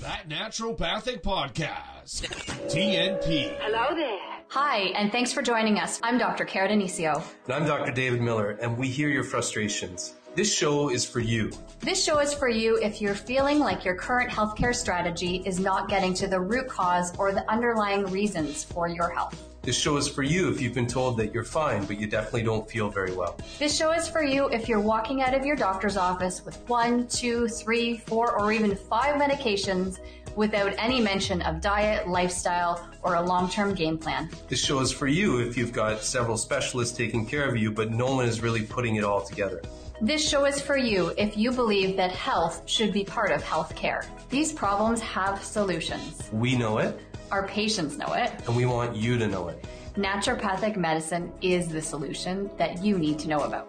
That Naturopathic Podcast. TNP. Hello there. Hi, and thanks for joining us. I'm Dr. Cara Denisio. And I'm Dr. David Miller, and we hear your frustrations. This show is for you. This show is for you if you're feeling like your current healthcare strategy is not getting to the root cause or the underlying reasons for your health. This show is for you if you've been told that you're fine, but you definitely don't feel very well. This show is for you if you're walking out of your doctor's office with one, two, three, four, or even five medications without any mention of diet, lifestyle, or a long term game plan. This show is for you if you've got several specialists taking care of you, but no one is really putting it all together. This show is for you if you believe that health should be part of healthcare. These problems have solutions. We know it, Our patients know it. and we want you to know it. Naturopathic medicine is the solution that you need to know about.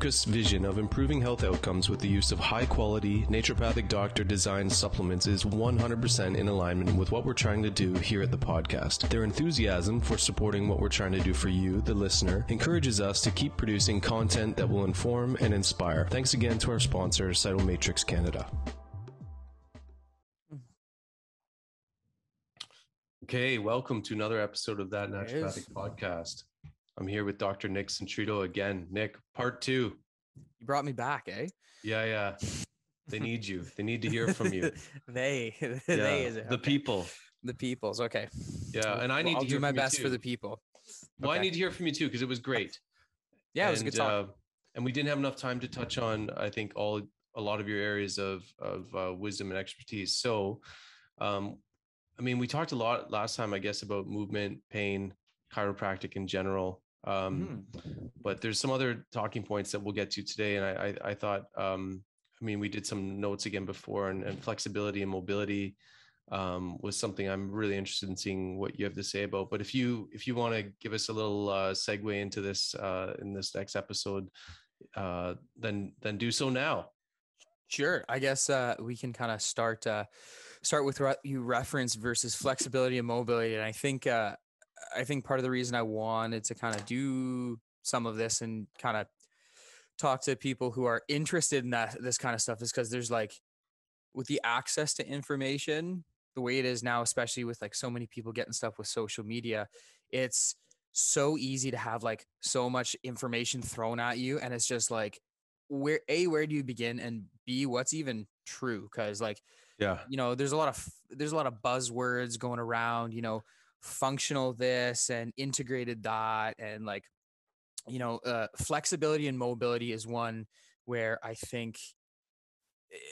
vision of improving health outcomes with the use of high quality, naturopathic doctor designed supplements is 100% in alignment with what we're trying to do here at the podcast. Their enthusiasm for supporting what we're trying to do for you, the listener, encourages us to keep producing content that will inform and inspire. Thanks again to our sponsor, Cytomatrix Canada. Okay, welcome to another episode of that naturopathic podcast. I'm here with Dr. Nick Centritto again. Nick, part two. You brought me back, eh? Yeah, yeah. They need you. They need to hear from you. they, Yeah, they is it? the Okay. people. the peoples. Okay. Yeah, and I need to do hear my from you best for the people. Well, I need to hear from you too because it was great. Yeah, it was a good And, talk. Uh, and we didn't have enough time to touch on, I think, all a lot of your areas of of uh, wisdom and expertise. So, um, I mean, we talked a lot last time, I guess, about movement, pain, chiropractic in general. Um, Mhm. but there's some other talking points that we'll get to today. And I, I, I thought, um, I mean, we did some notes again before, and, and flexibility and mobility um, was something I'm really interested in seeing what you have to say about. But if you if you want to give us a little uh, segue into this uh, in this next episode, uh, then then do so now. Sure. I guess uh, we can kind of start uh, start with what you referenced versus flexibility and mobility. And I think uh, I think part of the reason I wanted to kind of do some of this and kind of talk to people who are interested in that this kind of stuff is because there's like with the access to information the way it is now especially with like so many people getting stuff with social media it's so easy to have like so much information thrown at you and it's just like where a where do you begin and b what's even true because like Yeah. you know there's a lot of there's a lot of buzzwords going around you know functional this and integrated that and like you know uh, flexibility and mobility is one where i think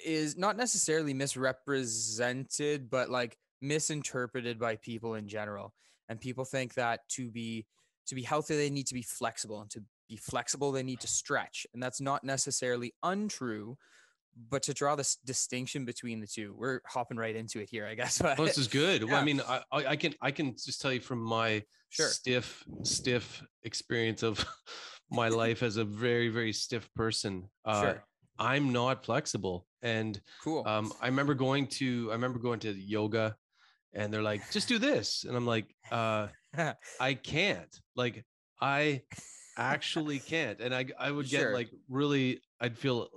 is not necessarily misrepresented but like misinterpreted by people in general. And people think that to be to be healthy they need to be flexible and to be flexible they need to stretch. And that's not necessarily untrue but to draw this distinction between the two we're hopping right into it here i guess but Well, this is good. Well, I mean, I, I I can I can just tell you from my Sure. stiff stiff experience of my life as a very very stiff person. Uh, sure I'm not flexible, and cool um, I remember going to I remember going to yoga, and they're like, just do this, and I'm like, uh, I can't. Like I actually can't, and I I would get Sure. like really I'd feel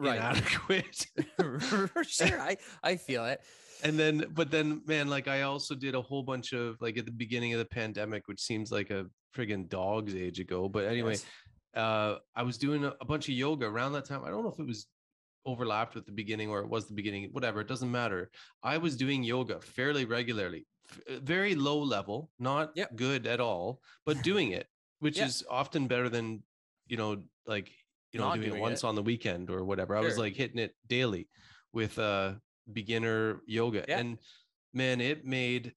right inadequate. sure i i feel it and then but then man like i also did a whole bunch of like at the beginning of the pandemic which seems like a friggin dog's age ago but anyway Yes. uh i was doing a, a bunch of yoga around that time i don't know if it was overlapped with the beginning or it was the beginning whatever it doesn't matter i was doing yoga fairly regularly f- uh, very low level not Yep. good at all but doing it which Yeah. is often better than you know like you know Not doing, it once it. on the weekend or whatever i was like hitting it daily with uh beginner yoga Yeah. and man it made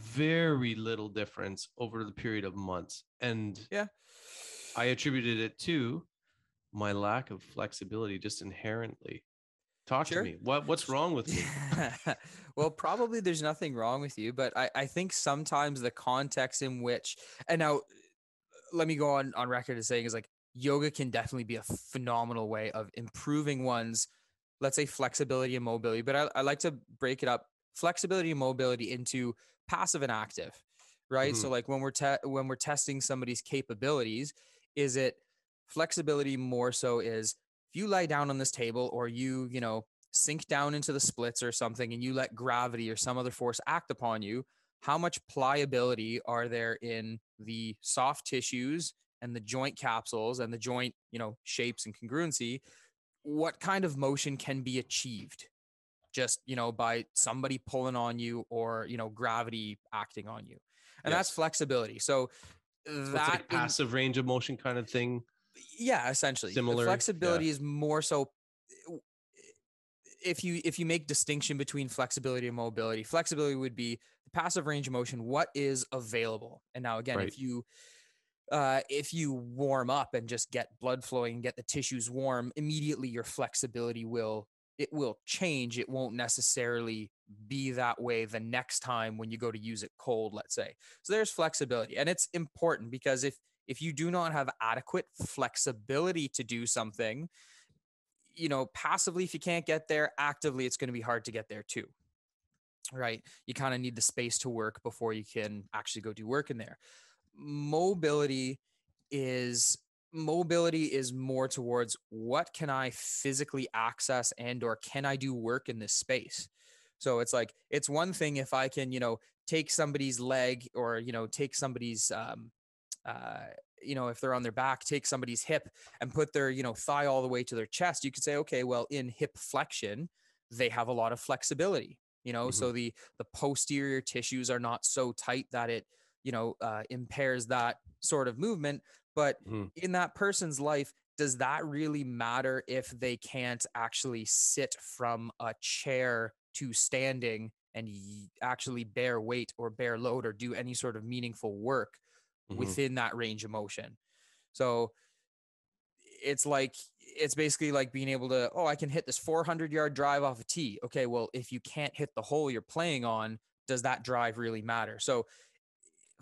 very little difference over the period of months and Yeah. i attributed it to my lack of flexibility just inherently Talk Sure. to me. What what's wrong with me? well, probably there's nothing wrong with you, but I, I think sometimes the context in which, and now let me go on, on record as saying is like yoga can definitely be a phenomenal way of improving one's, let's say, flexibility and mobility. But I, I like to break it up flexibility and mobility into passive and active, right? So mm-hmm. like when we're te- when we're testing somebody's capabilities, is it flexibility more so is if you lie down on this table or you, you know, sink down into the splits or something and you let gravity or some other force act upon you, how much pliability are there in the soft tissues and the joint capsules and the joint, you know, shapes and congruency? What kind of motion can be achieved? Just, you know, by somebody pulling on you or, you know, gravity acting on you. And that's flexibility. So that like in- passive range of motion kind of thing. yeah essentially The Similar, yeah. flexibility is more so if you if you make distinction between flexibility and mobility flexibility would be the passive range of motion what is available and now again Right. if you uh, if you warm up and just get blood flowing and get the tissues warm immediately your flexibility will it will change. It won't necessarily be that way the next time when you go to use it cold let's say. So there's flexibility and it's important because if if you do not have adequate flexibility to do something you know passively if you can't get there actively it's going to be hard to get there too right? You kind of need the space to work before you can actually go do work in there mobility is mobility is more towards what can i physically access and or can i do work in this space? So it's like it's one thing if i can you know take somebody's leg or you know take somebody's um uh you know if they're on their back take somebody's hip and put their you know thigh all the way to their chest you could say okay well in hip flexion they have a lot of flexibility. You know so the the posterior tissues are not so tight that it you know uh, impairs that sort of movement but Mhm. in that person's life does that really matter if they can't actually sit from a chair to standing and actually bear weight or bear load or do any sort of meaningful work Mhm. within that range of motion so it's like it's basically like being able to oh i can hit this 400 yard drive off a tee okay well if you can't hit the hole you're playing on does that drive really matter so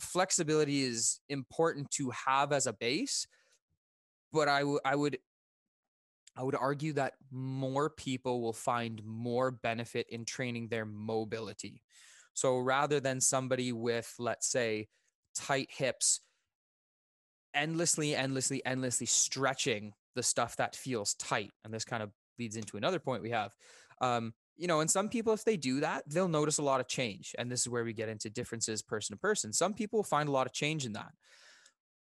flexibility is important to have as a base but I w- I would I would argue that more people will find more benefit in training their mobility. So rather than somebody with, let's say, tight hips, endlessly, endlessly, endlessly stretching the stuff that feels tight, and this kind of leads into another point we have. Um, you know, and some people, if they do that, they'll notice a lot of change. And this is where we get into differences person to person. Some people find a lot of change in that.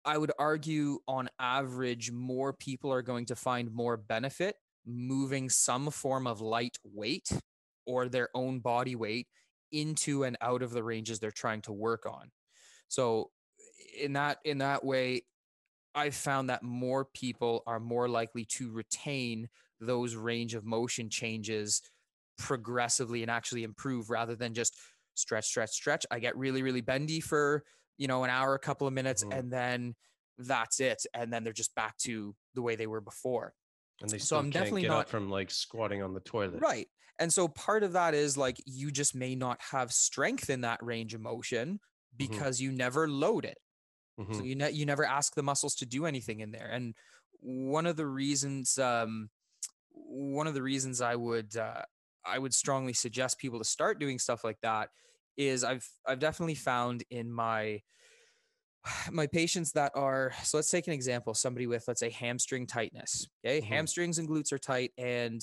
I would argue on average, more people are going to find more benefit moving some form of light weight or their own body weight into and out of the ranges they're trying to work on. So in that in that way, I've found that more people are more likely to retain those range of motion changes progressively and actually improve rather than just stretch, stretch, stretch. I get really, really bendy for, you know, an hour, a couple of minutes, Mhm. and then that's it. And then they're just back to the way they were before. And they So I'm can't definitely get not- from like squatting on the toilet. Right. And so part of that is like you just may not have strength in that range of motion because you never load it. So Mhm. you ne- you never ask the muscles to do anything in there. And one of the reasons um one of the reasons I would uh I would strongly suggest people to start doing stuff like that is I've I've definitely found in my my patients that are so let's take an example somebody with let's say hamstring tightness okay Mhm. hamstrings and glutes are tight and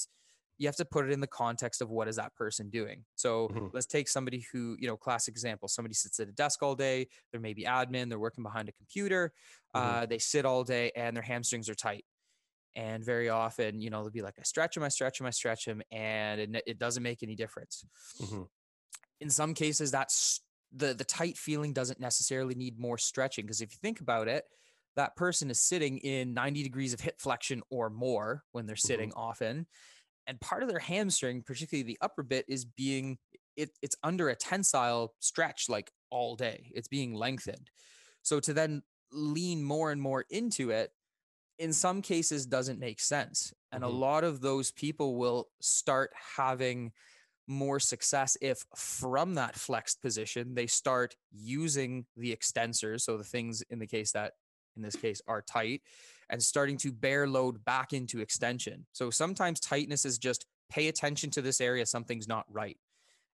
you have to put it in the context of what is that person doing so Mhm. let's take somebody who you know classic example somebody sits at a desk all day they're maybe admin they're working behind a computer Mhm. uh, they sit all day and their hamstrings are tight and very often you know they'll be like i stretch them i stretch them i stretch them and it, it doesn't make any difference. Mhm. in some cases that's the the tight feeling doesn't necessarily need more stretching because if you think about it that person is sitting in 90 degrees of hip flexion or more when they're sitting often and part of their hamstring particularly the upper bit is being it, it's under a tensile stretch like all day. It's being lengthened. So to then lean more and more into it in some cases doesn't make sense And Mhm. a lot of those people will start having more success if from that flexed position they start using the extensors so the things in the case that in this case are tight and starting to bear load back into extension so sometimes tightness is just pay attention to this area something's not right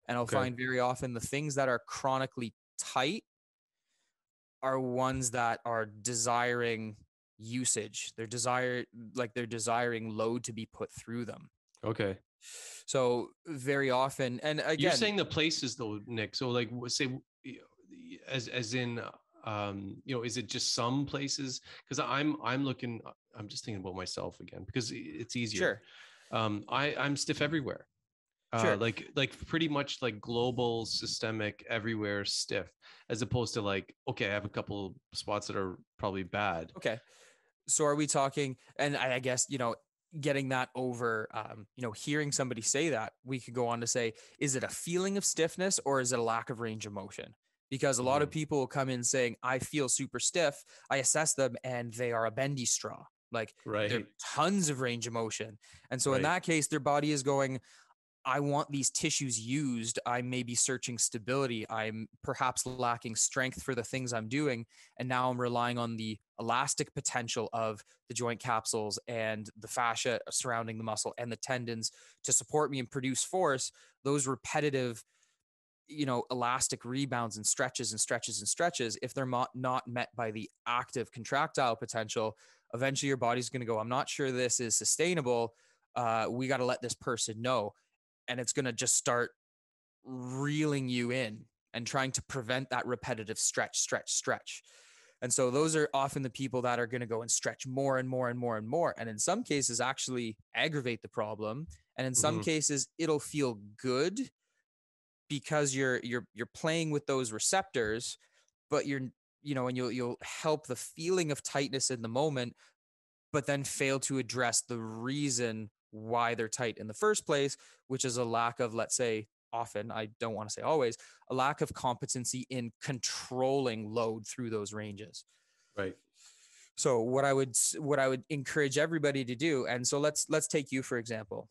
and i'll Okay. find very often the things that are chronically tight are ones that are desiring usage they're desire like they're desiring load to be put through them Okay. so very often, and again, You're saying the places though, Nick. So like say w- y- y- as as in um you know is it just some places because i'm i'm looking uh, i'm just thinking about myself again because it's easier sure, um i i'm stiff everywhere uh, Sure. like like pretty much like global systemic everywhere stiff as opposed to like okay i have a couple spots that are probably bad okay. So are we talking? And I, I guess you know, getting that over, um, you know, hearing somebody say that, we could go on to say, is it a feeling of stiffness or is it a lack of range of motion? Because a lot of people will come in saying, I feel super stiff. I assess them and they are a bendy straw. Like right there are tons of range of motion. And so in that case, their body is going, I want these tissues used. I may be searching stability. I'm perhaps lacking strength for the things I'm doing. And now I'm relying on the elastic potential of the joint capsules and the fascia surrounding the muscle and the tendons to support me and produce force. Those repetitive, you know, elastic rebounds and stretches and stretches and stretches, if they're not, not met by the active contractile potential, eventually your body's going to go, I'm not sure this is sustainable. Uh, we got to let this person know. And it's going to just start reeling you in and trying to prevent that repetitive stretch, stretch, stretch. And so those are often the people that are going to go and stretch more and more and more and more. And in some cases, actually aggravate the problem. And in some Mhm. cases, it'll feel good because you're you're you're playing with those receptors, but you're you know, and you'll you'll help the feeling of tightness in the moment, but then fail to address the reason why they're tight in the first place, which is a lack of, let's say, often, I don't want to say always, a lack of competency in controlling load through those ranges. right So what I would what I would encourage everybody to do, and so let's let's take you for example.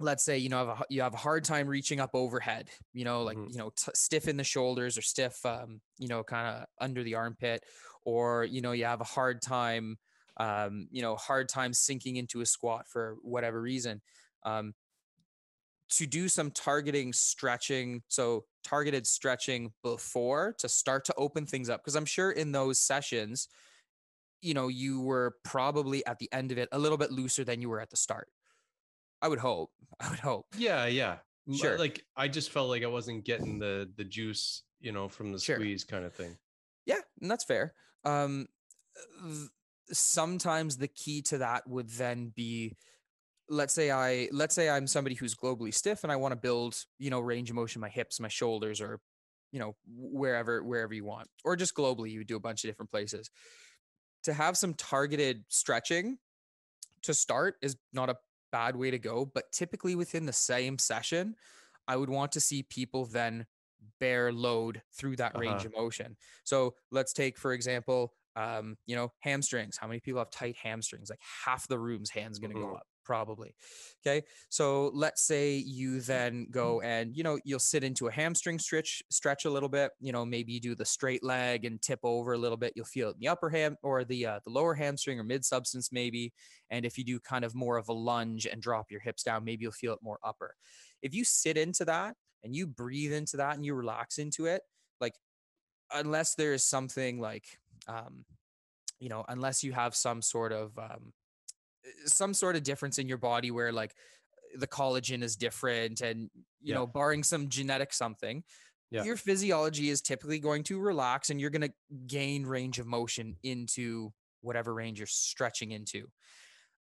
Let's say you know have a, you have a hard time reaching up overhead, you know, like Mhm. you know t- stiff in the shoulders or stiff, um, you know, kind of under the armpit, or you know you have a hard time, um, you know, hard time sinking into a squat for whatever reason. Um, to do some targeting stretching, so targeted stretching before to start to open things up, because I'm sure in those sessions you know, you were probably at the end of it a little bit looser than you were at the start. I would hope. I would hope. yeah yeah Sure. like i just felt like i wasn't getting the the juice you know from the Sure. squeeze kind of thing Yeah, and that's fair. Um, th- sometimes the key to that would then be, let's say I let's say I'm somebody who's globally stiff and I want to build, you know, range of motion, my hips, my shoulders, or you know, wherever wherever you want, or just globally, you do a bunch of different places. To have some targeted stretching to start is not a bad way to go, but typically within the same session, I would want to see people then bear load through that range Uh-huh. of motion. So let's take, for example, um, you know, hamstrings. How many people have tight hamstrings? Like half the room's hands going to go Mhm. up, probably. Okay. So let's say you then go and, you know, you'll sit into a hamstring stretch, stretch a little bit, you know, maybe you do the straight leg and tip over a little bit. You'll feel it in the upper ham or the, uh, the lower hamstring or mid substance, maybe. And if you do kind of more of a lunge and drop your hips down, maybe you'll feel it more upper. If you sit into that and you breathe into that and you relax into it, like unless there is something like, um, you know, unless you have some sort of, um, some sort of difference in your body where like the collagen is different and, you Yeah. know, barring some genetic something, Yeah. your physiology is typically going to relax and you're going to gain range of motion into whatever range you're stretching into.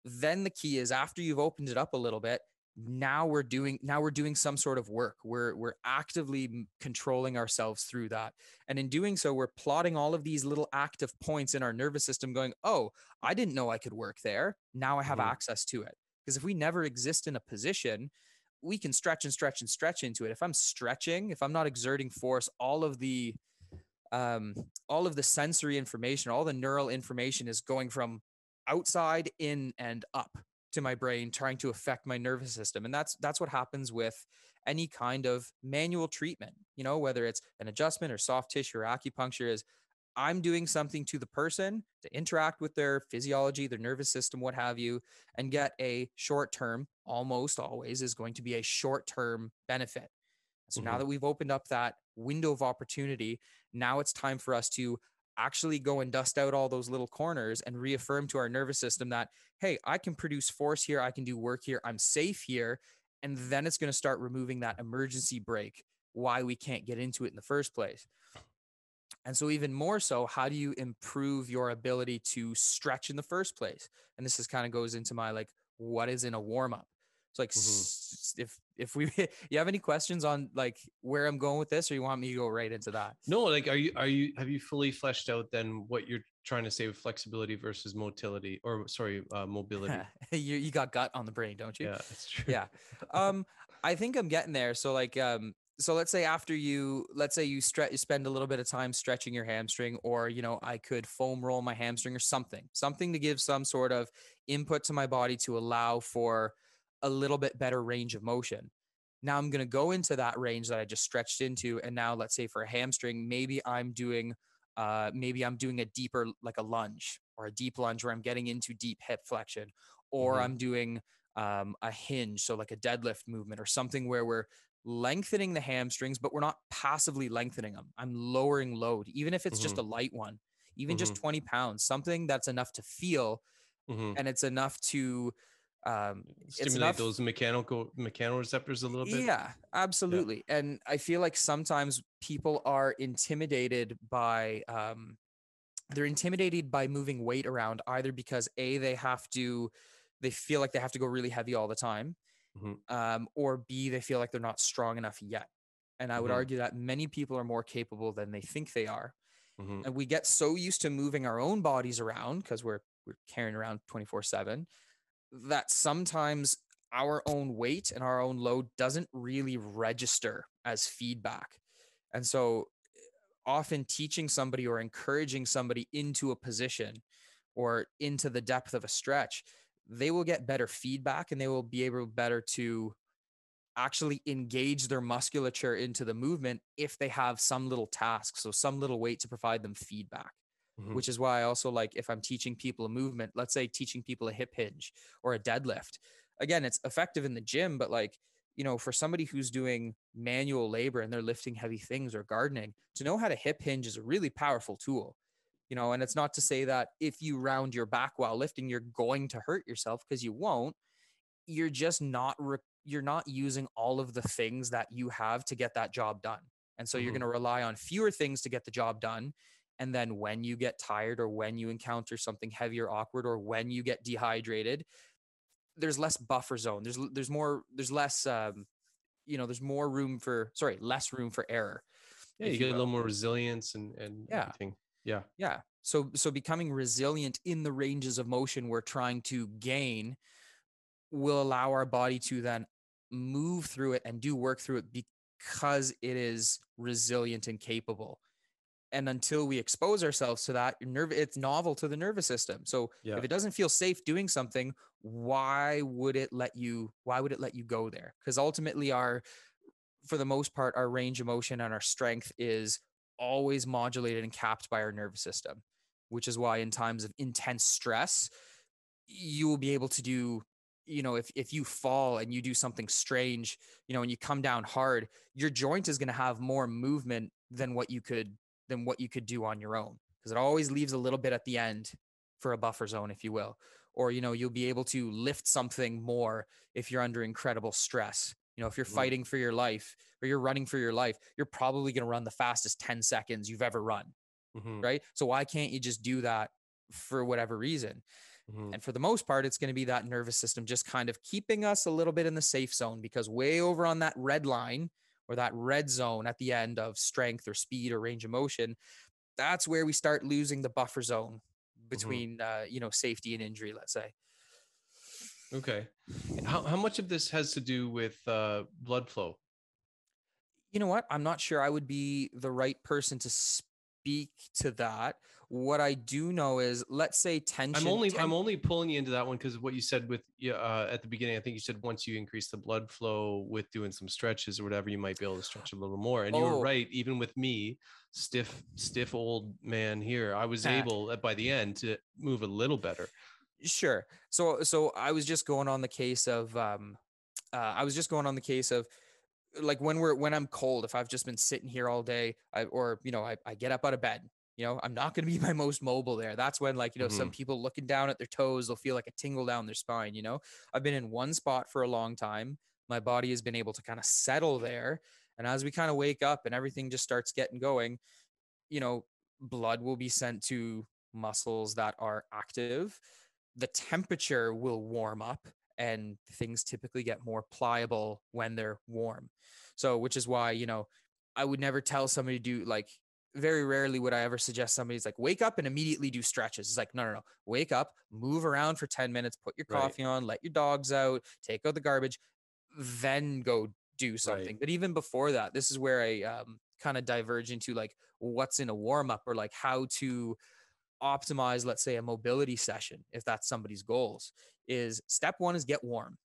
Then the key is after you've opened it up a little bit, now we're doing now we're doing some sort of work. We're we're actively controlling ourselves through that. And in doing so, we're plotting all of these little active points in our nervous system going, "Oh, I didn't know I could work there. Now I have Mhm. access to it." Because if we never exist in a position, we can stretch and stretch and stretch into it. If I'm stretching, if I'm not exerting force, all of the um, all of the sensory information, all the neural information is going from outside in and up. To my brain trying to affect my nervous system and that's that's what happens with any kind of manual treatment you know whether it's an adjustment or soft tissue or acupuncture is i'm doing something to the person to interact with their physiology their nervous system what have you and get a short term almost always is going to be a short term benefit so now Mhm. that we've opened up that window of opportunity now it's time for us to actually go and dust out all those little corners and reaffirm to our nervous system that hey i can produce force here i can do work here i'm safe here and then it's going to start removing that emergency brake why we can't get into it in the first place. And so even more so how do you improve your ability to stretch in the first place? And this is kind of goes into my like what is in a warm up like Mhm. s- if if we you have any questions on like where i'm going with this or you want me to go right into that No, like, are you are you have you fully fleshed out then what you're trying to say with flexibility versus motility, or sorry, uh, mobility? you, you got gut on the brain don't you yeah, that's true. yeah um i think i'm getting there so like um so let's say after you let's say you stretch you spend a little bit of time stretching your hamstring or you know i could foam roll my hamstring or something something to give some sort of input to my body to allow for a little bit better range of motion now i'm going to go into that range that i just stretched into and now let's say for a hamstring maybe i'm doing uh maybe i'm doing a deeper like a lunge or a deep lunge where i'm getting into deep hip flexion or Mhm. i'm doing um, a hinge, so like a deadlift movement or something where we're lengthening the hamstrings, but we're not passively lengthening them. I'm lowering load, even if it's just a light one, even just 20 pounds, something that's enough to feel Mhm. and it's enough to um, Stimulate enough- those mechanical mechanoreceptors a little bit. yeah, absolutely. And I feel like sometimes people are intimidated by um they're intimidated by moving weight around either because A they have to they feel like they have to go really heavy all the time. Mhm. Um, or B, they feel like they're not strong enough yet. And I would Mhm. argue that many people are more capable than they think they are. Mhm. And we get so used to moving our own bodies around because we're we're carrying around 24-7 that sometimes our own weight and our own load doesn't really register as feedback. And so often teaching somebody or encouraging somebody into a position or into the depth of a stretch, they will get better feedback and they will be able better to actually engage their musculature into the movement if they have some little task, so some little weight to provide them feedback Mhm. which is why I also like if I'm teaching people a movement, let's say teaching people a hip hinge or a deadlift. Again, it's effective in the gym, but like, you know, for somebody who's doing manual labor and they're lifting heavy things or gardening, to know how to hip hinge is a really powerful tool. You know, and it's not to say that if you round your back while lifting, you're going to hurt yourself because you won't. You're just not re- you're not using all of the things that you have to get that job done. And so you're Mhm. going to rely on fewer things to get the job done and then when you get tired or when you encounter something heavy or awkward or when you get dehydrated, there's less buffer zone. There's there's more there's less um, you know there's more room for sorry less room for error. Yeah, you get a little more resilience and and Yeah. everything. Yeah. Yeah. So so becoming resilient in the ranges of motion we're trying to gain will allow our body to then move through it and do work through it because it is resilient and capable. And until we expose ourselves to that, your nerve it's novel to the nervous system. So Yeah. if it doesn't feel safe doing something, why would it let you why would it let you go there? Because ultimately our for the most part, our range of motion and our strength is always modulated and capped by our nervous system, which is why in times of intense stress, you will be able to do, you know, if if you fall and you do something strange, you know, and you come down hard, your joint is going to have more movement than what you could than what you could do on your own because it always leaves a little bit at the end for a buffer zone if you will or you know you'll be able to lift something more if you're under incredible stress you know if you're Mhm. fighting for your life or you're running for your life you're probably going to run the fastest 10 seconds you've ever run Mhm. right so why can't you just do that for whatever reason Mhm. and for the most part it's going to be that nervous system just kind of keeping us a little bit in the safe zone because way over on that red line or that red zone at the end of strength or speed or range of motion that's where we start losing the buffer zone between uh, you know safety and injury let's say Okay. How how much of this has to do with uh, blood flow? you know what i'm not sure i would be the right person to speak to that what I do know is, let's say tension. I'm only ten- I'm only pulling you into that one because of what you said with uh, at the beginning. I think you said once you increase the blood flow with doing some stretches or whatever, you might be able to stretch a little more. And you Oh. were right. Even with me, stiff stiff old man here, I was able by the end to move a little better. Sure. So so I was just going on the case of um uh, I was just going on the case of like when we're when I'm cold, if I've just been sitting here all day, I, or you know, I, I get up out of bed, you know, I'm not gonna be my most mobile there. That's when like, you know, some mm-hmm. people looking down at their toes, they'll feel like a tingle down their spine, you know. I've been in one spot for a long time. My body has been able to kind of settle there. And as we kind of wake up and everything just starts getting going, you know, blood will be sent to muscles that are active the temperature will warm up and things typically get more pliable when they're warm. So, which is why, you know, I would never tell somebody to do like, very rarely would I ever suggest somebody's like, wake up and immediately do stretches. It's like, no, no, no. Wake up, move around for 10 minutes, put your Right. coffee on, let your dogs out, take out the garbage, then go do something. But even before that, this is where I um, kind of diverge into like what's in a warm up or like how to optimize let's say a mobility session if that's somebody's goals is step one is get warm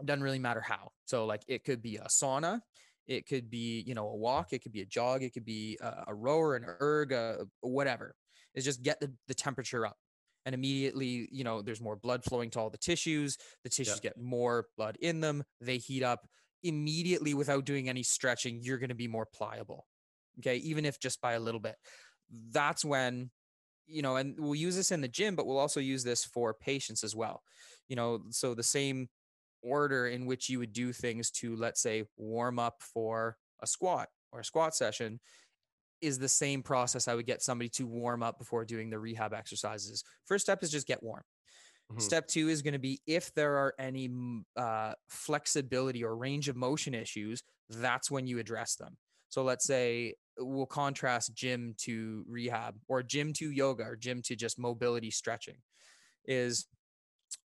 it doesn't really matter how so like it could be a sauna it could be you know a walk it could be a jog it could be a, a rower an erg a, whatever is just get the, the temperature up. And immediately you know there's more blood flowing to all the tissues the tissues get more blood in them they heat up. Immediately without doing any stretching you're going to be more pliable okay even if just by a little bit. That's when you know and we'll use this in the gym but we'll also use this for patients as well. You know so the same order in which you would do things to let's say warm up for a squat or a squat session is the same process I would get somebody to warm up before doing the rehab exercises. First step is just get warm. Mhm. Step two is going to be if there are any uh, flexibility or range of motion issues, that's when you address them. So let's say we'll contrast gym to rehab or gym to yoga or gym to just mobility stretching. Is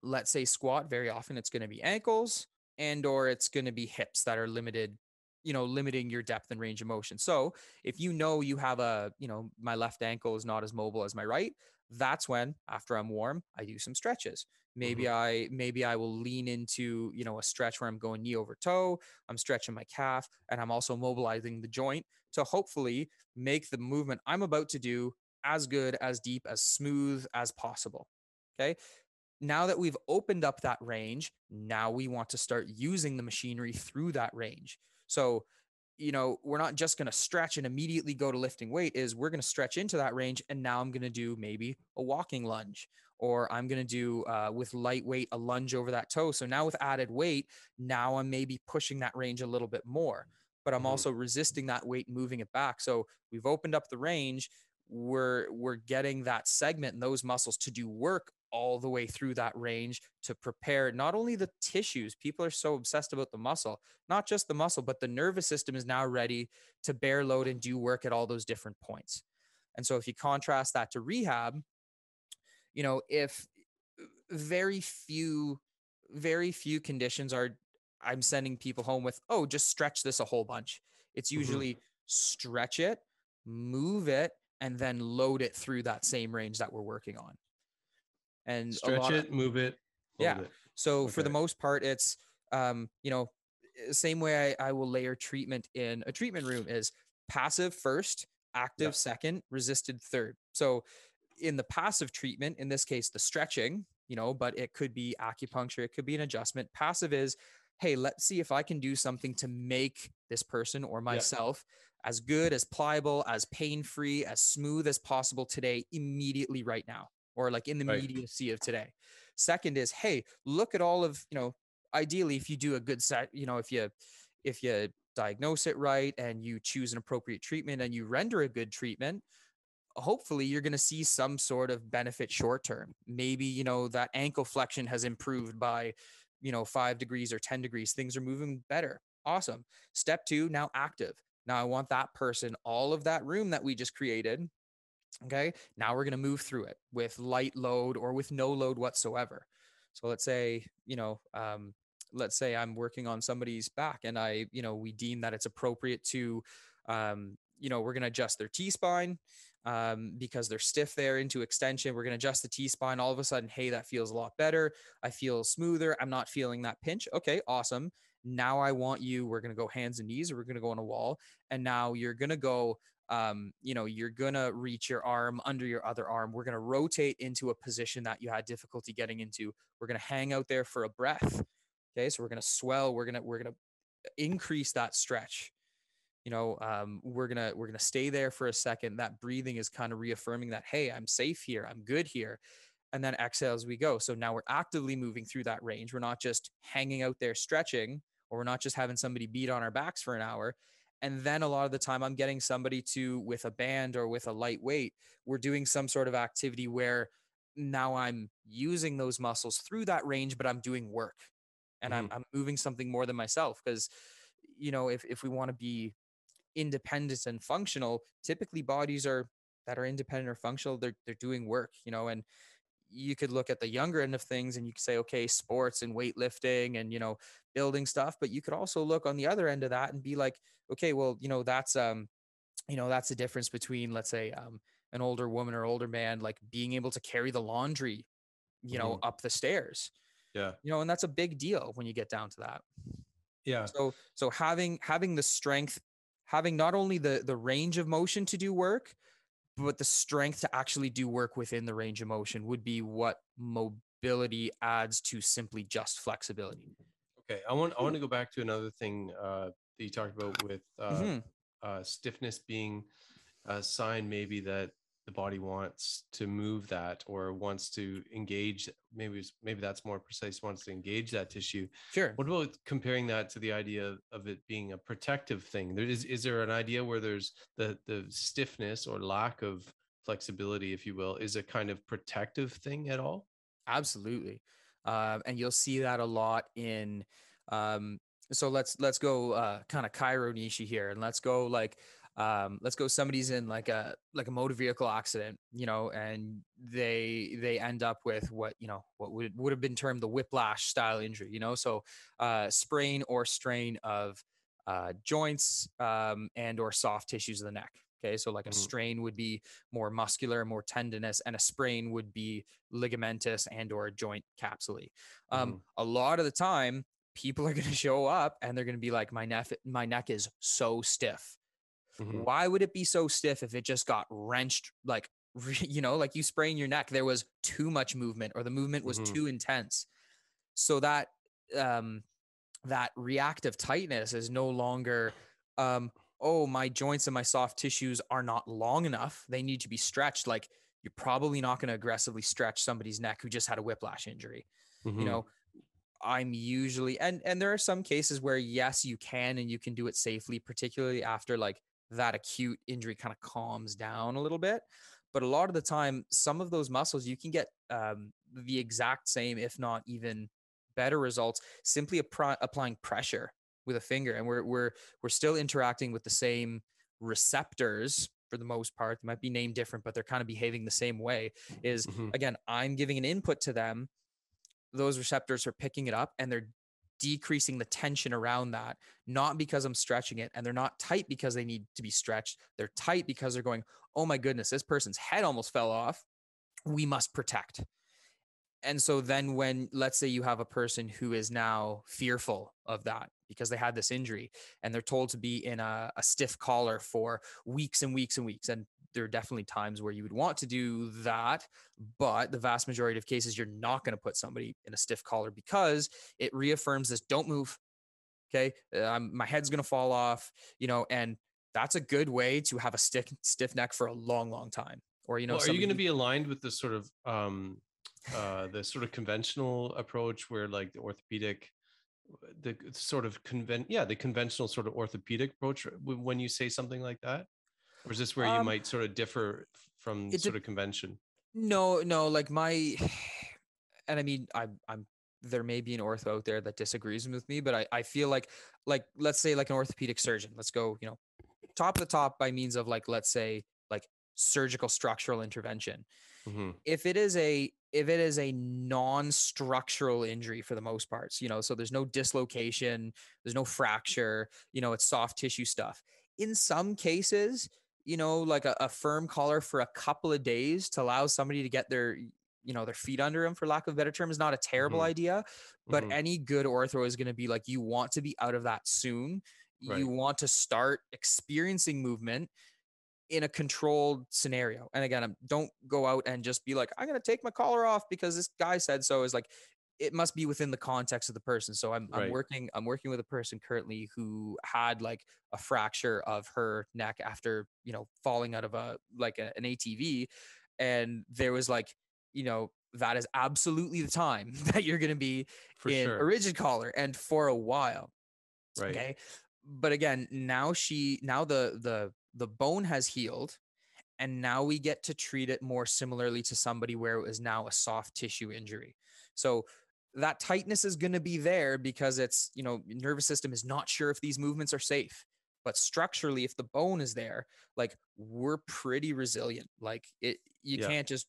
let's say squat, very often it's going to be ankles and or it's going to be hips that are limited you know limiting your depth and range of motion. So if you know you have a you know my left ankle is not as mobile as my right that's when after i'm warm i do some stretches. Maybe mm-hmm. i maybe i will lean into you know a stretch where i'm going knee over toe i'm stretching my calf and i'm also mobilizing the joint to hopefully make the movement i'm about to do as good as deep as smooth as possible okay now that we've opened up that range now we want to start using the machinery through that range so, you know, we're not just going to stretch and immediately go to lifting weight is we're going to stretch into that range and now I'm going to do maybe a walking lunge or I'm going to do uh, with lightweight a lunge over that toe. So now with added weight, now I'm maybe pushing that range a little bit more, but I'm Mhm. also resisting that weight moving it back. So we've opened up the range. We're we're getting that segment and those muscles to do work all the way through that range to prepare not only the tissues people are so obsessed about the muscle not just the muscle but the nervous system is now ready to bear load and do work at all those different points. And so if you contrast that to rehab you know if very few very few conditions are i'm sending people home with oh just stretch this a whole bunch. It's Mhm. usually stretch it move it and then load it through that same range that we're working on and Stretch of- it, move it. Yeah. it. so for the most part, it's um, you know, uh, same way I, I will layer treatment in a treatment room is passive first, active Yeah. second, resisted third. So in the passive treatment, in this case, the stretching, you know, but it could be acupuncture, it could be an adjustment. Passive is, hey, let's see if I can do something to make this person or myself as good, as pliable, as pain free, as smooth as possible today, immediately right now, or like in the Right. immediacy of today. Second is, hey, look at all of, you know, ideally if you do a good set, you know, if you if you diagnose it right and you choose an appropriate treatment and you render a good treatment, hopefully you're going to see some sort of benefit short term. Maybe, you know, that ankle flexion has improved by, you know, 5 degrees or 10 degrees. Things are moving better. Awesome. Step 2, now active. Now I want that person all of that room that we just created Okay. Now we're going to move through it with light load or with no load whatsoever. So let's say, you know, um, let's say I'm working on somebody's back and I, you know, we deem that it's appropriate to, um, you know, we're going to adjust their T spine. um, because they're stiff there into extension. We're going to adjust the T spine. All of a sudden, hey, that feels a lot better. I feel smoother. I'm not feeling that pinch. Okay, awesome. Now I want you, we're going to go hands and knees, or we're going to go on a wall. And now you're going to go, um, you know, you're going to reach your arm under your other arm. We're going to rotate into a position that you had difficulty getting into. We're going to hang out there for a breath. Okay, so we're going to swell. We're going to, we're going to increase that stretch you know um, we're gonna we're gonna stay there for a second that breathing is kind of reaffirming that hey i'm safe here i'm good here and then exhale as we go so now we're actively moving through that range we're not just hanging out there stretching or we're not just having somebody beat on our backs for an hour and then a lot of the time i'm getting somebody to with a band or with a light weight we're doing some sort of activity where now i'm using those muscles through that range but i'm doing work and mm-hmm. I'm, I'm moving something more than myself because you know if, if we want to be independent and functional, typically bodies are that are independent or functional, they're they're doing work, you know, and you could look at the younger end of things and you could say, okay, sports and weightlifting and you know, building stuff, but you could also look on the other end of that and be like, okay, well, you know, that's um, you know, that's the difference between, let's say, um, an older woman or older man, like being able to carry the laundry, you know, mm-hmm. up the stairs. Yeah. You know, and that's a big deal when you get down to that. Yeah. So so having having the strength having not only the the range of motion to do work but the strength to actually do work within the range of motion would be what mobility adds to simply just flexibility okay i want i want to go back to another thing uh, that you talked about with uh, mm-hmm. uh, stiffness being a sign maybe that the body wants to move that or wants to engage maybe maybe that's more precise wants to engage that tissue. Sure. What about comparing that to the idea of it being a protective thing? There is is there an idea where there's the the stiffness or lack of flexibility if you will is a kind of protective thing at all? Absolutely. Um, and you'll see that a lot in um, so let's let's go uh, kind of Cairo Nishi here and let's go like um, let's go somebody's in like a like a motor vehicle accident you know and they they end up with what you know what would would have been termed the whiplash style injury you know so uh, sprain or strain of uh, joints um, and or soft tissues of the neck okay so like a mm-hmm. strain would be more muscular more tendinous and a sprain would be ligamentous and or joint capsule um, mm-hmm. a lot of the time people are going to show up and they're going to be like my neck my neck is so stiff Mm-hmm. Why would it be so stiff if it just got wrenched like you know, like you sprain your neck, there was too much movement or the movement was mm-hmm. too intense. So that um that reactive tightness is no longer um oh my joints and my soft tissues are not long enough. They need to be stretched like you're probably not going to aggressively stretch somebody's neck who just had a whiplash injury. Mm-hmm. You know, I'm usually and and there are some cases where yes, you can and you can do it safely, particularly after like that acute injury kind of calms down a little bit. But a lot of the time, some of those muscles, you can get um, the exact same, if not even better results, simply applying pressure with a finger. And we're, we're, we're still interacting with the same receptors for the most part. They might be named different, but they're kind of behaving the same way. Is mm-hmm. again, I'm giving an input to them. Those receptors are picking it up and they're decreasing the tension around that, not because I'm stretching it. And they're not tight because they need to be stretched. They're tight because they're going, oh my goodness, this person's head almost fell off. We must protect. And so then, when let's say you have a person who is now fearful of that because they had this injury and they're told to be in a, a stiff collar for weeks and weeks and weeks, and there are definitely times where you would want to do that, but the vast majority of cases, you're not going to put somebody in a stiff collar because it reaffirms this don't move. Okay. Um, my head's going to fall off, you know, and that's a good way to have a stiff, stiff neck for a long, long time. Or, you know, well, are you going to be aligned with the sort of, um, uh, the sort of conventional approach where like the orthopedic the sort of convent yeah the conventional sort of orthopedic approach when you say something like that or is this where you um, might sort of differ from sort of convention? No, no, like my, and I mean, I'm, I'm, there may be an ortho out there that disagrees with me, but I, I feel like, like, let's say like an orthopedic surgeon, let's go, you know, top of the top by means of like, let's say like surgical structural intervention. Mm-hmm. If it is a, if it is a non-structural injury for the most parts, you know, so there's no dislocation, there's no fracture, you know, it's soft tissue stuff. In some cases, you know, like a, a firm collar for a couple of days to allow somebody to get their you know their feet under them for lack of a better term is not a terrible Mhm. idea but Mhm. any good ortho is going to be like you want to be out of that soon Right. you want to start experiencing movement in a controlled scenario and again um, don't go out and just be like i'm going to take my collar off because this guy said so is like it must be within the context of the person so i'm, I'm working i'm working with a person currently who had like a fracture of her neck after you know falling out of a like a, an atv and there was like you know that is absolutely the time that you're going to be For in sure. a rigid collar and for a while right. okay but again now she now the the the bone has healed and now we get to treat it more similarly to somebody where it was now a soft tissue injury so that tightness is going to be there because it's you know your nervous system is not sure if these movements are safe. But structurally if the bone is there like we're pretty resilient. Like it you Yeah. can't just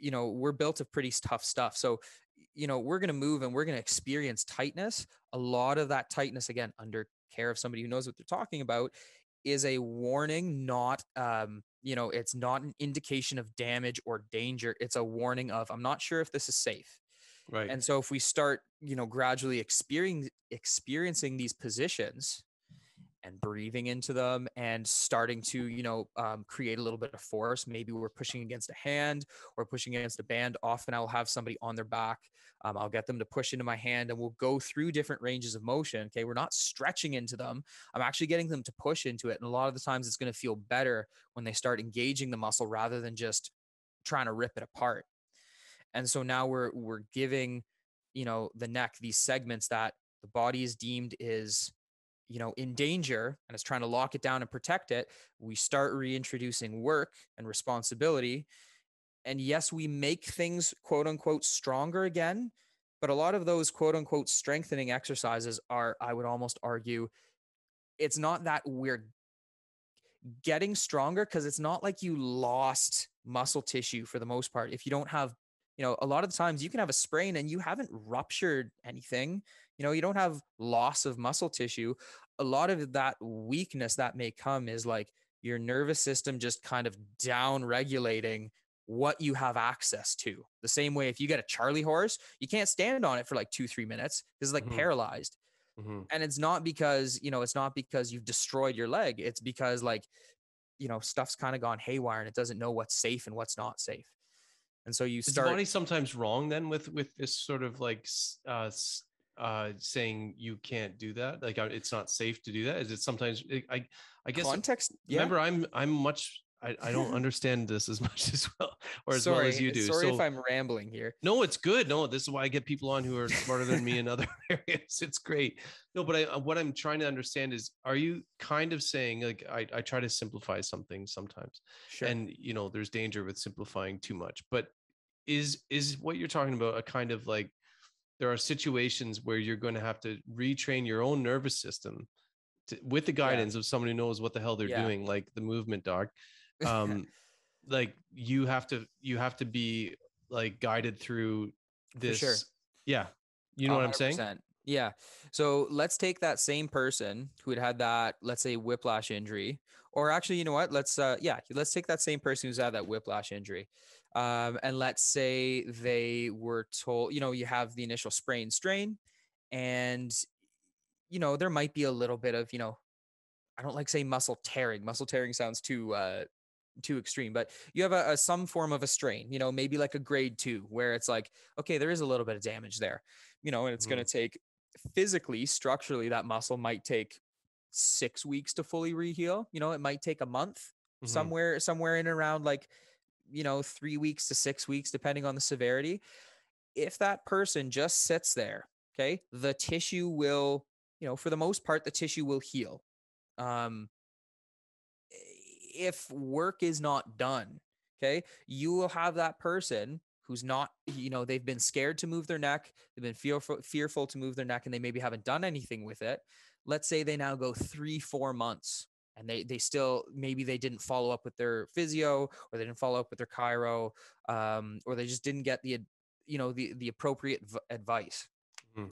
you know we're built of pretty tough stuff. So you know we're going to move and we're going to experience tightness. A lot of that tightness again under care of somebody who knows what they're talking about is a warning not um you know it's not an indication of damage or danger. It's a warning of i'm not sure if this is safe Right. and so if we start you know gradually experiencing experiencing these positions and breathing into them and starting to you know um, create a little bit of force maybe we're pushing against a hand or pushing against a band often i'll have somebody on their back um, i'll get them to push into my hand and we'll go through different ranges of motion okay? We're not stretching into them. I'm actually getting them to push into it and a lot of the times it's going to feel better when they start engaging the muscle rather than just trying to rip it apart and so now we're we're giving you know the neck these segments that the body is deemed is you know in danger and is trying to lock it down and protect it. We start reintroducing work and responsibility. And yes we make things quote unquote stronger again but a lot of those quote unquote strengthening exercises are i would almost argue it's not that we're getting stronger because it's not like you lost muscle tissue for the most part. If you don't have you know a lot of the times you can have a sprain and you haven't ruptured anything you know you don't have loss of muscle tissue a lot of that weakness that may come is like your nervous system just kind of down regulating what you have access to the same way if you get a charley horse you can't stand on it for like two three minutes because it's like Mhm. paralyzed Mhm. and it's not because you know it's not because you've destroyed your leg it's because like you know stuff's kind of gone haywire and it doesn't know what's safe and what's not safe and so you Is the start body sometimes wrong then with with this sort of like uh uh saying you can't do that? Like uh, it's not safe to do that? Is it sometimes i i, I guess context yeah. remember i'm i'm much I, I don't understand this as much as well or as sorry, well as you do sorry so if i'm rambling here. No it's good no this is why i get people on who are smarter than me in other areas it's great. No but i uh, what i'm trying to understand is are you kind of saying like i, I try to simplify something sometimes sure. and you know there's danger with simplifying too much but is is what you're talking about a kind of like there are situations where you're going to have to retrain your own nervous system to, with the guidance of someone who knows what the hell they're Yeah. doing like the movement doc um like you have to you have to be like guided through this sure. yeah you know what i'm saying Yeah. So let's take that same person who had had that, let's say, whiplash injury, or actually, you know what? Let's, uh, yeah, let's take that same person who's had that whiplash injury, um, and let's say they were told, you know, you have the initial sprain strain, and you know there might be a little bit of, you know, I don't like say muscle tearing. Muscle tearing sounds too uh, too extreme, but you have a, a some form of a strain, you know, maybe like a grade two, where it's like, okay, there is a little bit of damage there, you know, and it's going to take physically, structurally, that muscle might take six weeks to fully reheal. You know, it might take a month, Mhm. somewhere, somewhere in around like, you know, three weeks to six weeks, depending on the severity. If that person just sits there, okay, the tissue will, you know, for the most part, the tissue will heal. Um, if work is not done, okay, you will have that person who's not, you know, they've been scared to move their neck, they've been fearful, fearful to move their neck, and they maybe haven't done anything with it. Let's say they now go three, four months and they they still maybe they didn't follow up with their physio or they didn't follow up with their chiro um, or they just didn't get the you know the the appropriate v- advice Mhm.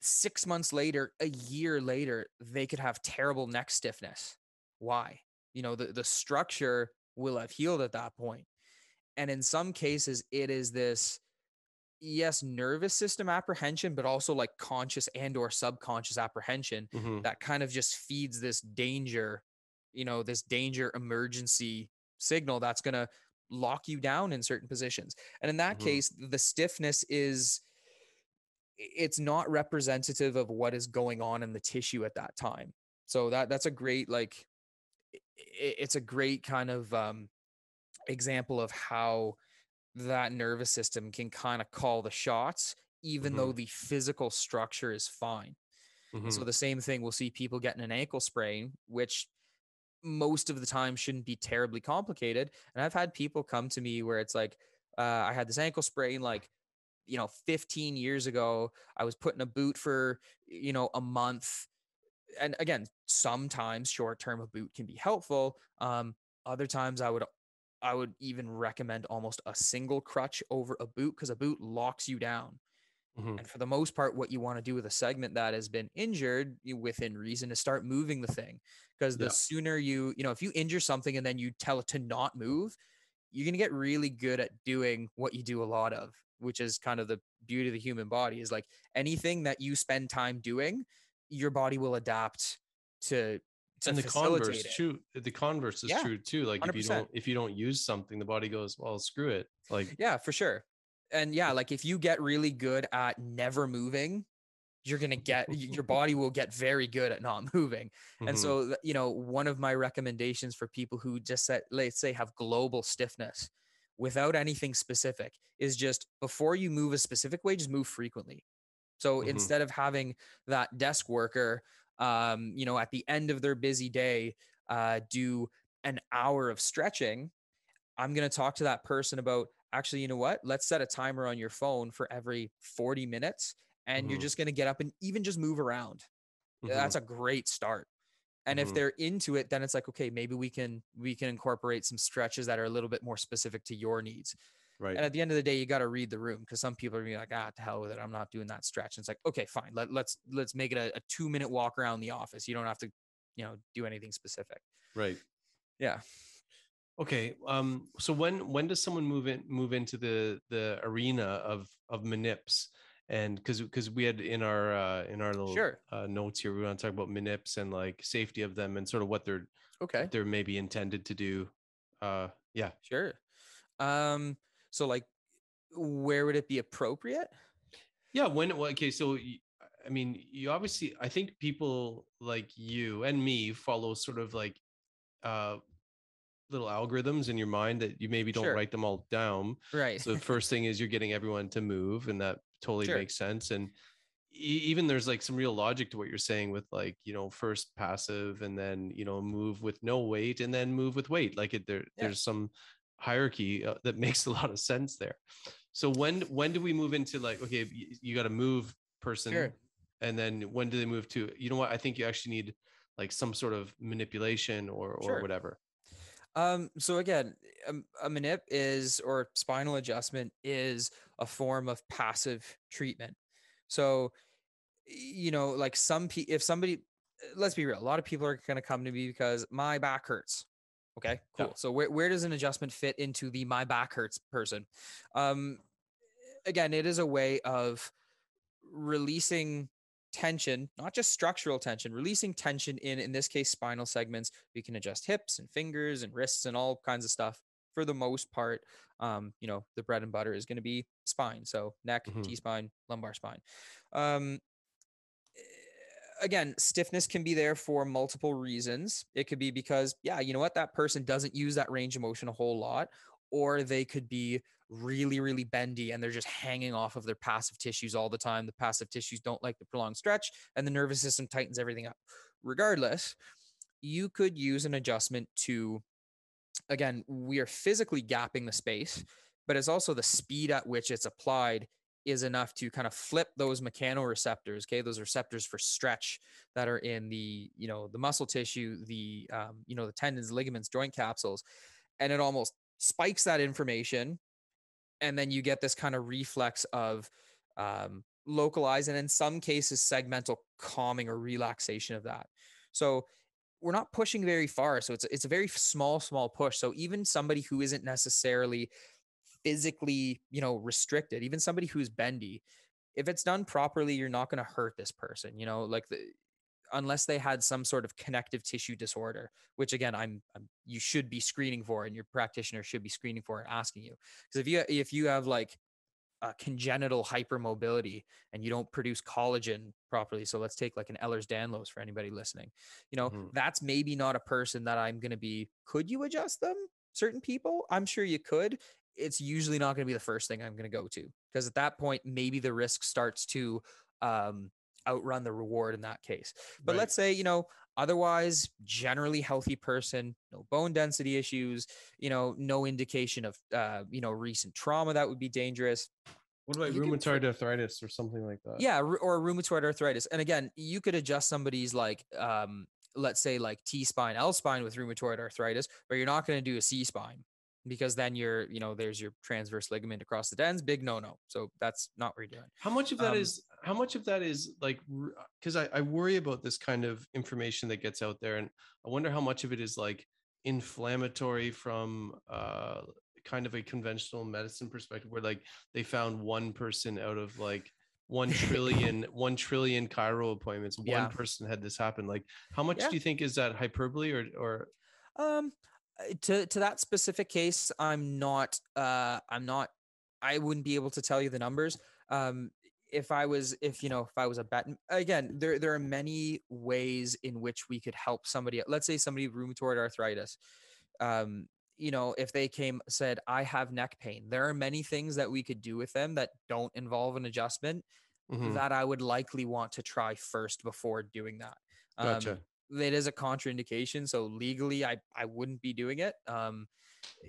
six months later a year later they could have terrible neck stiffness why you know the, the structure will have healed at that point and in some cases it is this yes nervous system apprehension but also like conscious and or subconscious apprehension Mhm. that kind of just feeds this danger you know this danger emergency signal that's going to lock you down in certain positions and in that Mhm. case the stiffness is it's not representative of what is going on in the tissue at that time so that that's a great like it's a great kind of um example of how that nervous system can kind of call the shots even though the physical structure is fine and So the same thing, we'll see people getting an ankle sprain, which most of the time shouldn't be terribly complicated. And I've had people come to me where it's like, uh, I had this ankle sprain like, you know, 15 years ago. I was put in a boot for, you know, a month. And again, sometimes short term a boot can be helpful. Um, other times I would I would even recommend almost a single crutch over a boot because a boot locks you down. Mhm. And for the most part, what you want to do with a segment that has been injured you- within reason is start moving the thing. Because the Yeah. sooner you, you know, if you injure something and then you tell it to not move, you're going to get really good at doing what you do a lot of, which is kind of the beauty of the human body is like anything that you spend time doing, your body will adapt to, to and the converse it. true the converse is Yeah, true too like if you don't if you don't use something the body goes well screw it like Yeah, for sure. And yeah, like if you get really good at never moving, you're going to get your body will get very good at not moving. And mhm, so, you know, one of my recommendations for people who just set, let's say, have global stiffness without anything specific is just before you move a specific way, just move frequently. So Mhm. instead of having that desk worker, um, you know, at the end of their busy day, uh, do an hour of stretching, I'm going to talk to that person about actually, you know what? Let's set a timer on your phone for every 40 minutes. And you're Mhm. just going to get up and even just move around mhm, that's a great start and if they're into it then it's like okay maybe we can we can incorporate some stretches that are a little bit more specific to your needs right. And at the end of the day you got to read the room because some people are gonna be like ah to hell with it i'm not doing that stretch. And it's like okay fine let, let's let's make it a, a two minute walk around the office you don't have to you know do anything specific. Right. Yeah. Okay um so when when does someone move in move into the the arena of of manips and because because we had in our uh in our little Sure. uh, notes here we want to talk about manips and like safety of them and sort of what they're okay. they're maybe intended to do uh yeah. Sure. Um so like where would it be appropriate Yeah, when okay, so I mean, you obviously I think people like you and me follow sort of like uh little algorithms in your mind that you maybe don't Sure. write them all down. right So the first thing is you're getting everyone to move and that totally Sure. makes sense and even there's like some real logic to what you're saying with like, you know, first passive and then, you know, move with no weight and then move with weight. Like it there Yeah. there's some hierarchy uh, that makes a lot of sense there. So when when do we move into like okay, you, you got to move person Sure. and then when do they move to you know what I think you actually need like some sort of manipulation or or Sure. whatever. Um, so again, um, a manip is or spinal adjustment is a form of passive treatment. So, you know, like some pe if somebody, let's be real, a lot of people are going to come to me because my back hurts. Okay, Yeah. cool. So where where does an adjustment fit into the my back hurts person? Um, again, it is a way of releasing tension, not just structural tension, releasing tension in, in this case, spinal segments. We can adjust hips and fingers and wrists and all kinds of stuff. For the most part, um, you know, the bread and butter is going to be spine. So neck, Mhm. T spine, lumbar spine. Um, again, stiffness can be there for multiple reasons. It could be because, yeah, you know what, that person doesn't use that range of motion a whole lot, or they could be really, really bendy and they're just hanging off of their passive tissues all the time. The passive tissues don't like the prolonged stretch, and the nervous system tightens everything up. Regardless, you could use an adjustment to, again, we are physically gapping the space, but it's also the speed at which it's applied is enough to kind of flip those mechanoreceptors okay those receptors for stretch that are in the you know the muscle tissue the um, you know the tendons ligaments joint capsules and it almost spikes that information and then you get this kind of reflex of um, localized and in some cases segmental calming or relaxation of that so we're not pushing very far. So it's it's a very small, small push. So even somebody who isn't necessarily physically, you know, restricted, even somebody who's bendy, if it's done properly, you're not going to hurt this person. You know, like the unless they had some sort of connective tissue disorder, which again, I'm, I'm you should be screening for, and your practitioner should be screening for and asking you. Because if you if you have like a congenital hypermobility and you don't produce collagen properly, so let's take like an Ehlers-Danlos for anybody listening. You know, Mhm. that's maybe not a person that I'm going to be. Could you adjust them? Certain people, I'm sure you could. It's usually not going to be the first thing I'm going to go to because at that point, maybe the risk starts to um, outrun the reward in that case. But Right. let's say, you know, otherwise generally healthy person, no bone density issues, you know, no indication of, uh, you know, recent trauma that would be dangerous. What about You can rheumatoid arthritis or something like that? Yeah, or rheumatoid arthritis. And again, you could adjust somebody's like, um, let's say like T spine, L spine with rheumatoid arthritis, but you're not going to do a C spine because then you're, you know, there's your transverse ligament across the dens, big no no. So that's not what you're doing. How much of that Um, is how much of that is like because I, I worry about this kind of information that gets out there and I wonder how much of it is like inflammatory from uh kind of a conventional medicine perspective where like they found one person out of like one trillion one trillion chiro appointments one Yeah. person had this happen like how much Yeah. do you think is that hyperbole or or Um, uh, to to that specific case, I'm not. Uh, I'm not. I wouldn't be able to tell you the numbers. Um, if I was, if you know, if I was a bet, again, there there are many ways in which we could help somebody. Let's say somebody with rheumatoid arthritis. Um, you know, if they came said, "I have neck pain," there are many things that we could do with them that don't involve an adjustment Mhm, that I would likely want to try first before doing that. Um, gotcha it is a contraindication so legally i i wouldn't be doing it um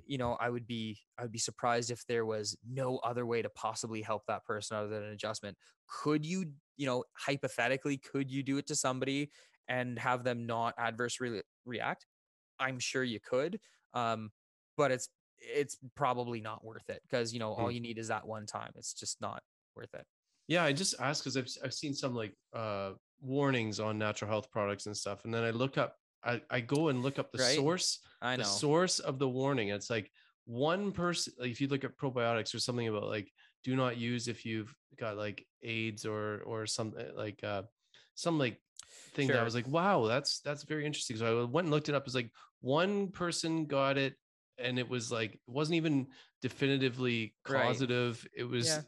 you know i would be i would be surprised if there was no other way to possibly help that person other than an adjustment. Could you you know hypothetically could you do it to somebody and have them not adversely react? I'm sure you could um but it's it's probably not worth it because you know all Mm. you need is that one time. It's just not worth it. Yeah, I just asked because I've I've seen some like uh warnings on natural health products and stuff, and then I look up, I, I go and look up the Right. source, i the source of the warning. It's like one person. Like if you look at probiotics or something about like do not use if you've got like AIDS or or something like uh some like thing that I was like, wow, that's that's very interesting. So I went and looked it up. It's like one person got it, and it was like it wasn't even definitively Right. causative. It was. Yeah.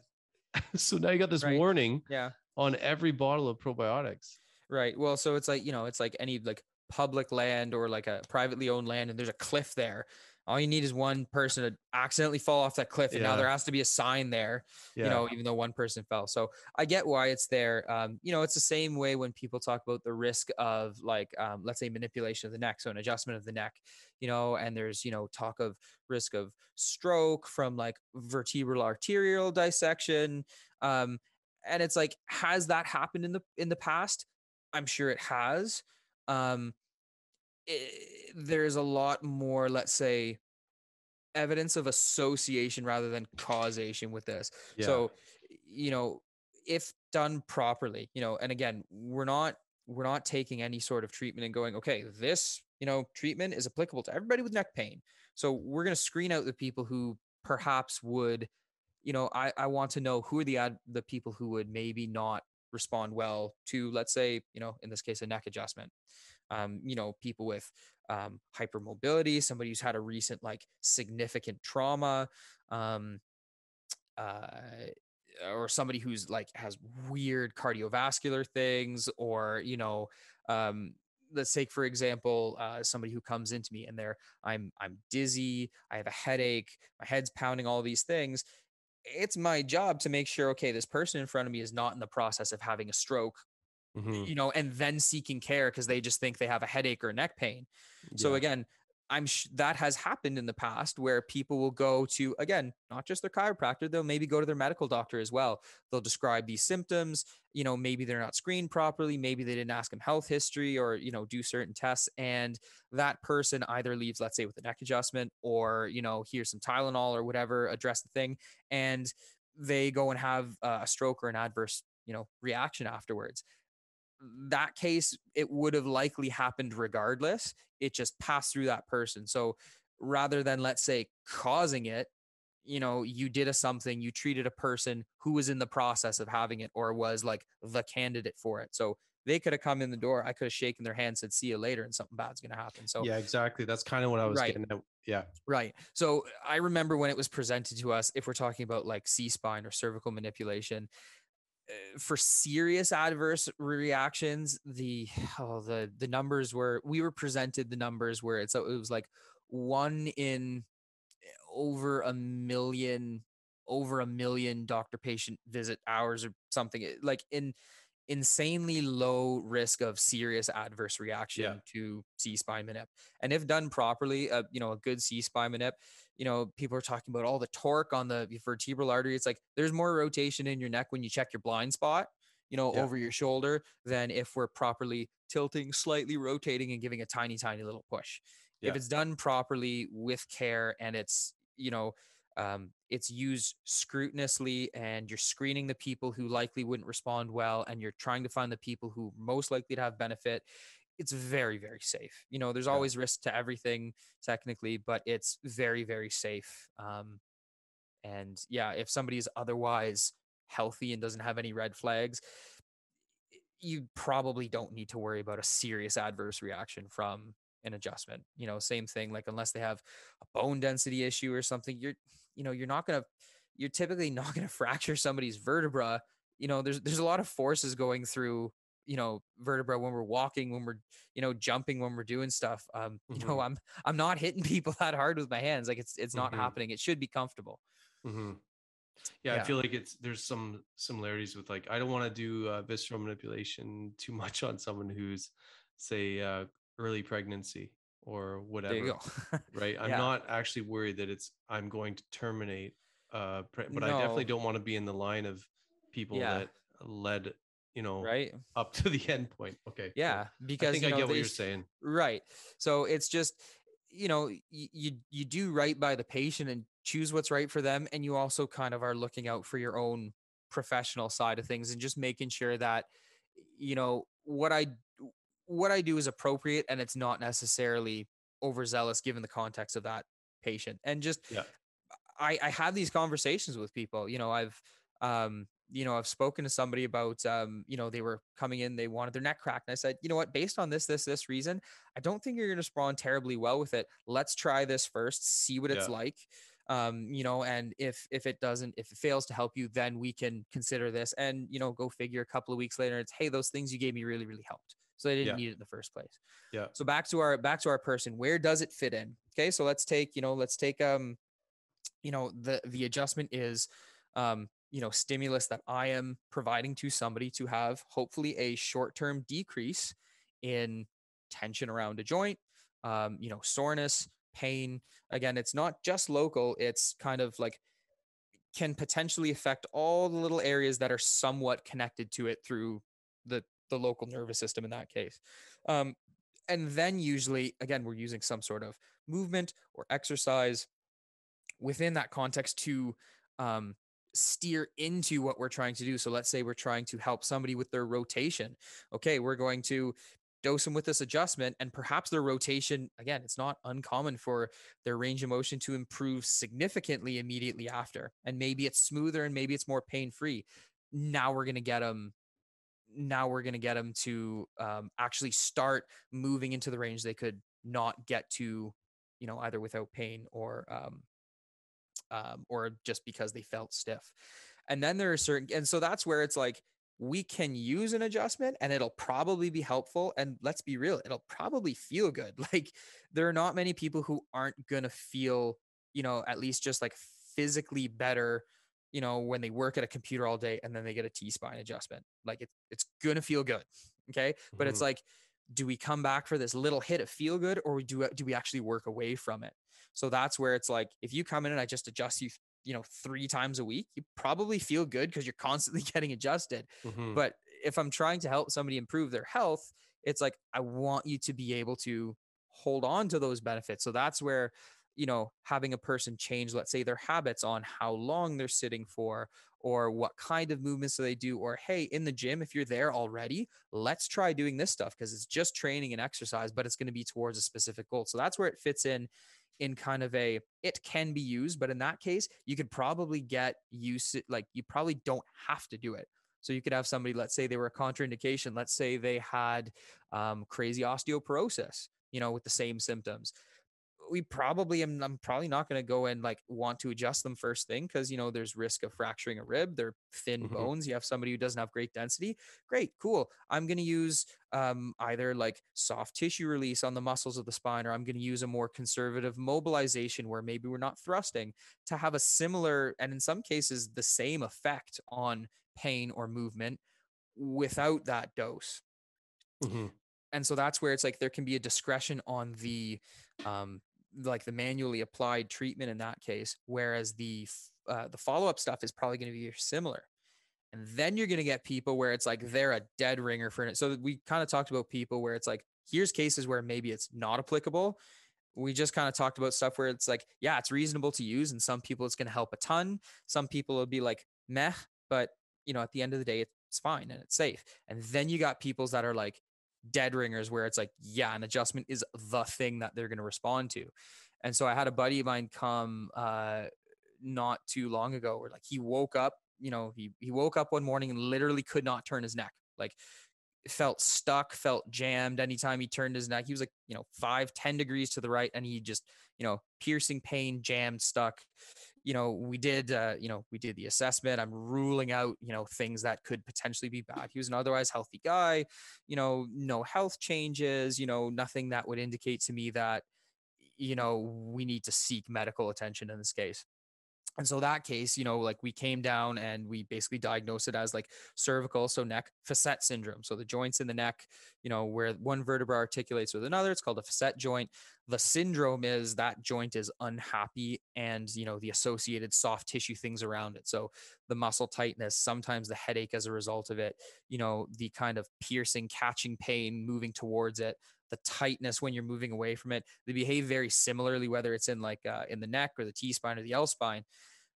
so now you got this Right. warning yeah on every bottle of probiotics. Right. Well, so it's like, you know, it's like any like public land or like a privately owned land and there's a cliff there. All you need is one person to accidentally fall off that cliff. And now there has to be a sign there, Yeah. you know, even though one person fell. So I get why it's there. Um, you know, it's the same way when people talk about the risk of like, um, let's say manipulation of the neck. So an adjustment of the neck, you know, and there's, you know, talk of risk of stroke from like vertebral arterial dissection. Um, and it's like, has that happened in the in the past? I'm sure it has. Um, i- there's a lot more, let's say, evidence of association rather than causation with this. Yeah. So, you know, if done properly, you know, and again, we're not we're not taking any sort of treatment and going, okay, this, you know, treatment is applicable to everybody with neck pain. So we're going to screen out the people who perhaps would, you know, I I want to know who are the ad, the people who would maybe not respond well to, let's say, you know, in this case, a neck adjustment. Um, you know, people with um, hypermobility, somebody who's had a recent like significant trauma, um, uh, or somebody who's like has weird cardiovascular things, or you know, um, let's take for example uh, somebody who comes into me and they're I'm I'm dizzy, I have a headache, my head's pounding, all these things. It's my job to make sure, okay, this person in front of me is not in the process of having a stroke, Mhm. you know, and then seeking care because they just think they have a headache or neck pain. So again, I'm sh- that has happened in the past where people will go to again, not just their chiropractor, they'll maybe go to their medical doctor as well. They'll describe these symptoms, you know, maybe they're not screened properly, maybe they didn't ask them health history or, you know, do certain tests and that person either leaves let's say with a neck adjustment or, you know, here's some Tylenol or whatever, address the thing and they go and have uh, a stroke or an adverse, you know, reaction afterwards that case it would have likely happened regardless. It just passed through that person. So rather than let's say causing it you know you did a something you treated a person who was in the process of having it or was like the candidate for it. So they could have come in the door i could have shaken their hand said see you later and something bad's going to happen. So yeah exactly. That's kind of what i was Right. getting at. Yeah. Right. So I remember when it was presented to us, if we're talking about like C spine or cervical manipulation, Uh, for serious adverse reactions, the oh, the the numbers were we were presented the numbers where it's it was like one in eh, over a million over a million doctor patient visit hours or something eh, like in insanely low risk of serious adverse reaction to C spine manip. And if done properly, uh, you know, a good C spine manip, you know, people are talking about all the torque on the vertebral artery. It's like there's more rotation in your neck when you check your blind spot, you know, Yeah. over your shoulder than if we're properly tilting, slightly rotating and giving a tiny, tiny little push. Yeah. If it's done properly with care and it's, you know, um, it's used scrutinously and you're screening the people who likely wouldn't respond well and you're trying to find the people who most likely to have benefit. It's very very safe. You know there's Yeah. always risk to everything technically but it's very very safe um, and yeah if somebody is otherwise healthy and doesn't have any red flags you probably don't need to worry about a serious adverse reaction from an adjustment. You know same thing like unless they have a bone density issue or something you're you know you're not going to you're typically not going to fracture somebody's vertebra you know there's there's a lot of forces going through you know vertebra when we're walking when we're you know jumping when we're doing stuff um you know Mhm. i'm i'm not hitting people that hard with my hands like it's it's not Mhm. happening it should be comfortable hmm Yeah, Yeah. I feel like it's there's some similarities with like I don't want to do uh, visceral manipulation too much on someone who's say uh, early pregnancy or whatever. there you go Right. I'm Yeah. not actually worried that it's I'm going to terminate. Uh, pre- but I definitely don't want to be in the line of people Yeah. that led you know right up to the end point. Okay. yeah I because think you I know, get what they you're saying. Right. So it's just, you know, you you do right by the patient and choose what's right for them, and you also kind of are looking out for your own professional side of things and just making sure that, you know, what I what I do is appropriate and it's not necessarily overzealous given the context of that patient. And just Yeah. I I have these conversations with people. You know, I've um you know, I've spoken to somebody about, um, you know, they were coming in, they wanted their neck cracked. And I said, you know what, based on this, this, this reason, I don't think you're going to respond terribly well with it. Let's try this first, see what it's like. Um, you know, and if if it doesn't, if it fails to help you, then we can consider this. And you know, go figure. A couple of weeks later, it's hey, those things you gave me really, really helped. So I didn't Yeah. need it in the first place. Yeah. So back to our back to our person. Where does it fit in? Okay, so let's take you know let's take um, you know the the adjustment is um you know stimulus that I am providing to somebody to have hopefully a short term decrease in tension around a joint, um, you know soreness, pain. Again, it's not just local. It's kind of like can potentially affect all the little areas that are somewhat connected to it through the the local nervous system in that case. Um, and then usually, again, we're using some sort of movement or exercise within that context to um, steer into what we're trying to do. So let's say we're trying to help somebody with their rotation. Okay, we're going to dose them with this adjustment, and perhaps their rotation, again, it's not uncommon for their range of motion to improve significantly immediately after. And maybe it's smoother and maybe it's more pain free. Now we're going to get them. Now we're going to get them to um, actually start moving into the range they could not get to, you know, either without pain or um, um, or just because they felt stiff. And then there are certain, and so that's where it's like we can use an adjustment and it'll probably be helpful. And let's be real, it'll probably feel good. Like there are not many people who aren't going to feel, you know, at least just like physically better, you know, when they work at a computer all day and then they get a T spine adjustment. Like it, it's going to feel good. Okay. But it's Mhm. like, do we come back for this little hit of feel good or do, do we actually work away from it? So that's where it's like, if you come in and I just adjust you, you know, three times a week, you probably feel good because you're constantly getting adjusted. Mhm. But if I'm trying to help somebody improve their health, it's like, I want you to be able to hold on to those benefits. So that's where, you know, having a person change, let's say, their habits on how long they're sitting for, or what kind of movements do they do, or hey, in the gym, if you're there already, let's try doing this stuff because it's just training and exercise, but it's going to be towards a specific goal. So that's where it fits in in kind of a it can be used but in that case you could probably get use like you probably don't have to do it so you could have somebody let's say they were a contraindication let's say they had um, crazy osteoporosis you know with the same symptoms we probably am I'm probably not going to go and like want to adjust them first thing because you know there's risk of fracturing a rib. They're thin mm-hmm. bones. You have somebody who doesn't have great density. Great, cool. I'm going to use um, either like soft tissue release on the muscles of the spine, or I'm going to use a more conservative mobilization where maybe we're not thrusting to have a similar and in some cases the same effect on pain or movement without that dose. Mm-hmm and so that's where it's like there can be a discretion on the um, like the manually applied treatment in that case, whereas the uh, the follow up stuff is probably going to be similar. And then you're going to get people where it's like they're a dead ringer for it. So we kind of talked about people where it's like here's cases where maybe it's not applicable. We just kind of talked about stuff where it's like, yeah, it's reasonable to use, and some people it's going to help a ton. Some people will be like meh, but you know, at the end of the day, it's fine and it's safe. And then you got people's that are like, dead ringers where it's like, yeah, an adjustment is the thing that they're going to respond to. And so I had a buddy of mine come uh, not too long ago where like he woke up, you know, he, he woke up one morning and literally could not turn his neck. Like felt stuck, felt jammed anytime he turned his neck. He was like, you know, five, ten degrees to the right, and he just, you know, piercing pain, jammed, stuck you know, we did, uh, you know, we did the assessment. I'm ruling out, you know, things that could potentially be bad. He was an otherwise healthy guy, you know, no health changes, you know, nothing that would indicate to me that, you know, we need to seek medical attention in this case. And so that case, you know, like we came down and we basically diagnosed it as like cervical, so neck facet syndrome. So the joints in the neck, you know, where one vertebra articulates with another, it's called a facet joint. The syndrome is that joint is unhappy and, you know, the associated soft tissue things around it. So the muscle tightness, sometimes the headache as a result of it, you know, the kind of piercing, catching pain moving towards it, the tightness when you're moving away from it. They behave very similarly, whether it's in like uh, in the neck or the T spine or the L spine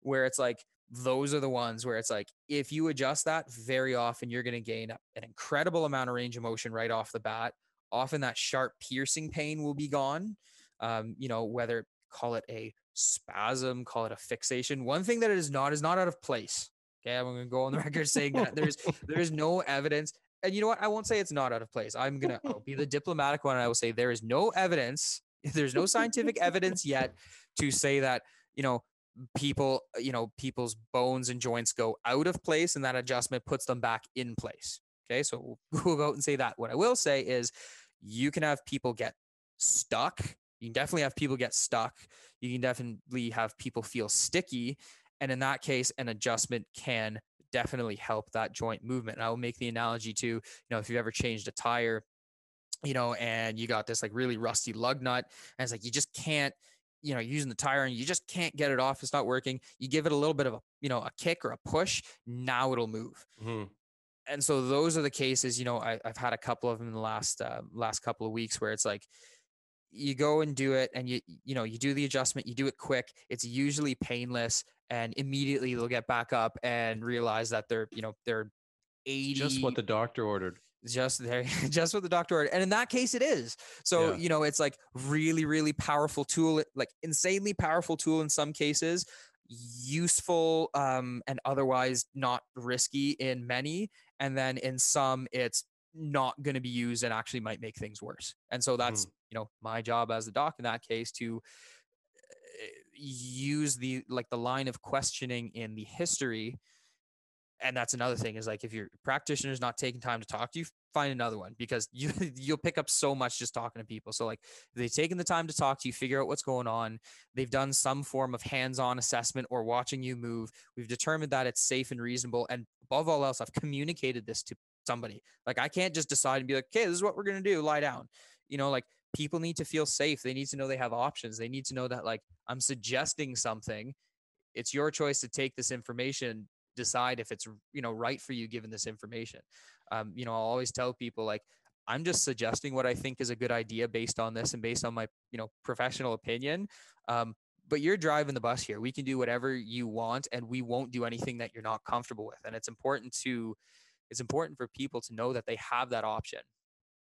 where it's like those are the ones where it's like if you adjust that very often you're going to gain an incredible amount of range of motion right off the bat. Often that sharp piercing pain will be gone um, you know whether call it a spasm call it a fixation. One thing that it is not is not out of place okay? I'm going to go on the record saying that there's there's no evidence. And you know what? I won't say it's not out of place. I'm going to be the diplomatic one and i will say there is no evidence there's no scientific evidence yet to say that you know people uh, you know people's bones and joints go out of place and that adjustment puts them back in place okay? So we'll go out and say that. What i will say is you can have people get stuck. You can definitely have people get stuck. You can definitely have people feel sticky and in that case an adjustment can definitely help that joint movement. And i will make the analogy to you know if you've ever changed a tire you know and you got this like really rusty lug nut and it's like you just can't you know using the tire and you just can't get it off it's not working you give it a little bit of a you know a kick or a push now it'll move mm-hmm. and so those are the cases you know I, have had a couple of them in the last uh, last couple of weeks where it's like you go and do it and you you know you do the adjustment you do it quick it's usually painless and immediately they'll get back up and realize that they're you know they're 80 just what the doctor ordered just there just what the doctor ordered and in that case it is so yeah. you know it's like really really powerful tool like insanely powerful tool in some cases useful um and otherwise not risky in many and then in some it's not going to be used and actually might make things worse and so that's mm. you know my job as the doc in that case to uh, use the like the line of questioning in the history and that's another thing is like if your practitioner is not taking time to talk to you find another one because you you'll pick up so much just talking to people. So like they've taken the time to talk to you figure out what's going on they've done some form of hands-on assessment or watching you move we've determined that it's safe and reasonable and above all else i've communicated this to somebody. Like i can't just decide and be like okay this is what we're going to do lie down. You know like people need to feel safe. They need to know they have options. They need to know that like i'm suggesting something. It's your choice to take this information decide if it's you know right for you given this information um, you know i'll always tell people like I'm just suggesting what I think is a good idea based on this and based on my, you know, professional opinion. Um, but you're driving the bus here. We can do whatever you want and we won't do anything that you're not comfortable with. And it's important to it's important for people to know that they have that option.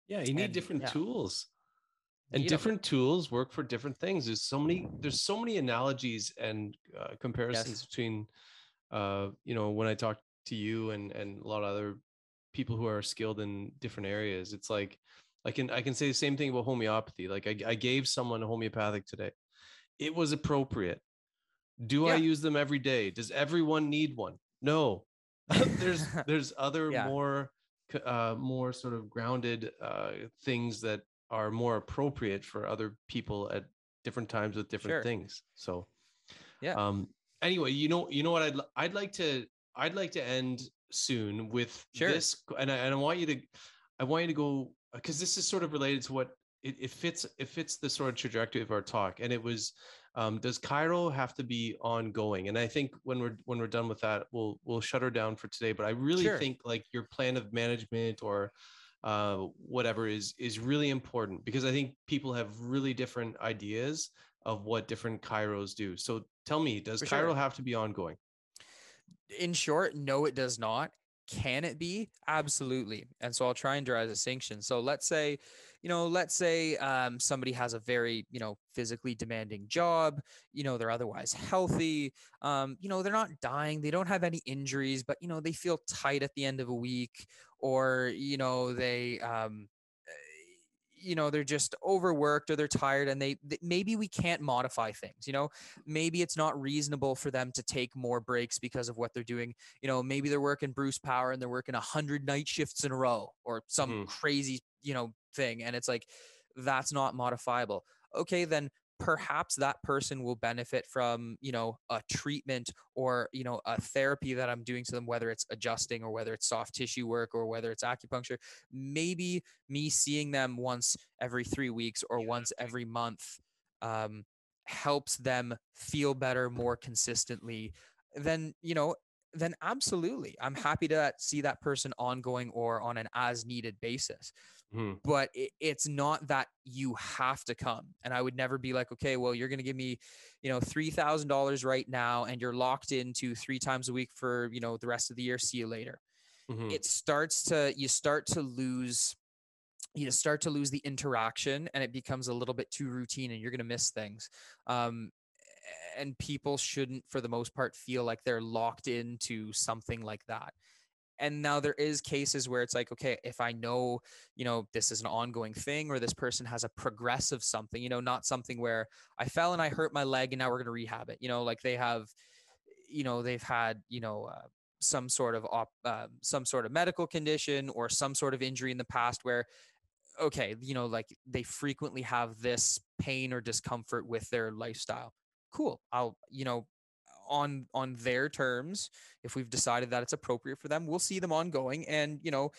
Yeah, you need And, different yeah. tools. And different tools work for different things. There's so many there's so many analogies and uh, comparisons between uh you know when I talk to you and and a lot of other people who are skilled in different areas. It's like I can I can say the same thing about homeopathy. Like I, I gave someone a homeopathic today. It was appropriate. Do I use them every day? Does everyone need one? No. there's there's other Yeah. more uh more sort of grounded uh things that are more appropriate for other people at different times with different Sure. things. So Yeah. um anyway, you know you know what I'd I'd like to I'd like to end soon with Sure. this and I, and I want you to I want you to go because this is sort of related to what it, it fits it fits the sort of trajectory of our talk and it was um, does chiro have to be ongoing and I think when we're when we're done with that we'll we'll shut her down for today but I really Sure. think like your plan of management or uh, whatever is is really important because I think people have really different ideas of what different chiros do so tell me does For chiro sure. have to be ongoing in short, no, it does not. Can it be? Absolutely. And so I'll try and draw a distinction. So let's say, you know, let's say um, somebody has a very, you know, physically demanding job, you know, they're otherwise healthy, um, you know, they're not dying, they don't have any injuries, but, you know, they feel tight at the end of a week, or, you know, they, um, you know they're just overworked or they're tired and they, th- maybe we can't modify things you know? Maybe it's not reasonable for them to take more breaks because of what they're doing. You know maybe they're working bruce power and they're working 100 night shifts in a row or some Mhm. crazy you know thing and it's like that's not modifiable. Okay then perhaps that person will benefit from you know a treatment or you know a therapy that i'm doing to them whether it's adjusting or whether it's soft tissue work or whether it's acupuncture. Maybe me seeing them once every three weeks or once every month um, helps them feel better more consistently. Then you know then absolutely i'm happy to see that person ongoing or on an as needed basis Mhm. but it, it's not that you have to come and i would never be like okay well you're going to give me you know $3000 right now and you're locked into three times a week for you know the rest of the year see you later Mhm. it starts to you start to lose you start to lose the interaction and it becomes a little bit too routine and you're going to miss things um and people shouldn't for the most part feel like they're locked into something like that. And now there is cases where it's like okay if i know you know this is an ongoing thing or this person has a progressive something you know not something where i fell and i hurt my leg and now we're going to rehab it you know like they have you know they've had you know uh, some sort of op, um, some sort of medical condition or some sort of injury in the past where okay you know like they frequently have this pain or discomfort with their lifestyle cool i'll you know on on their terms if we've decided that it's appropriate for them we'll see them ongoing and you know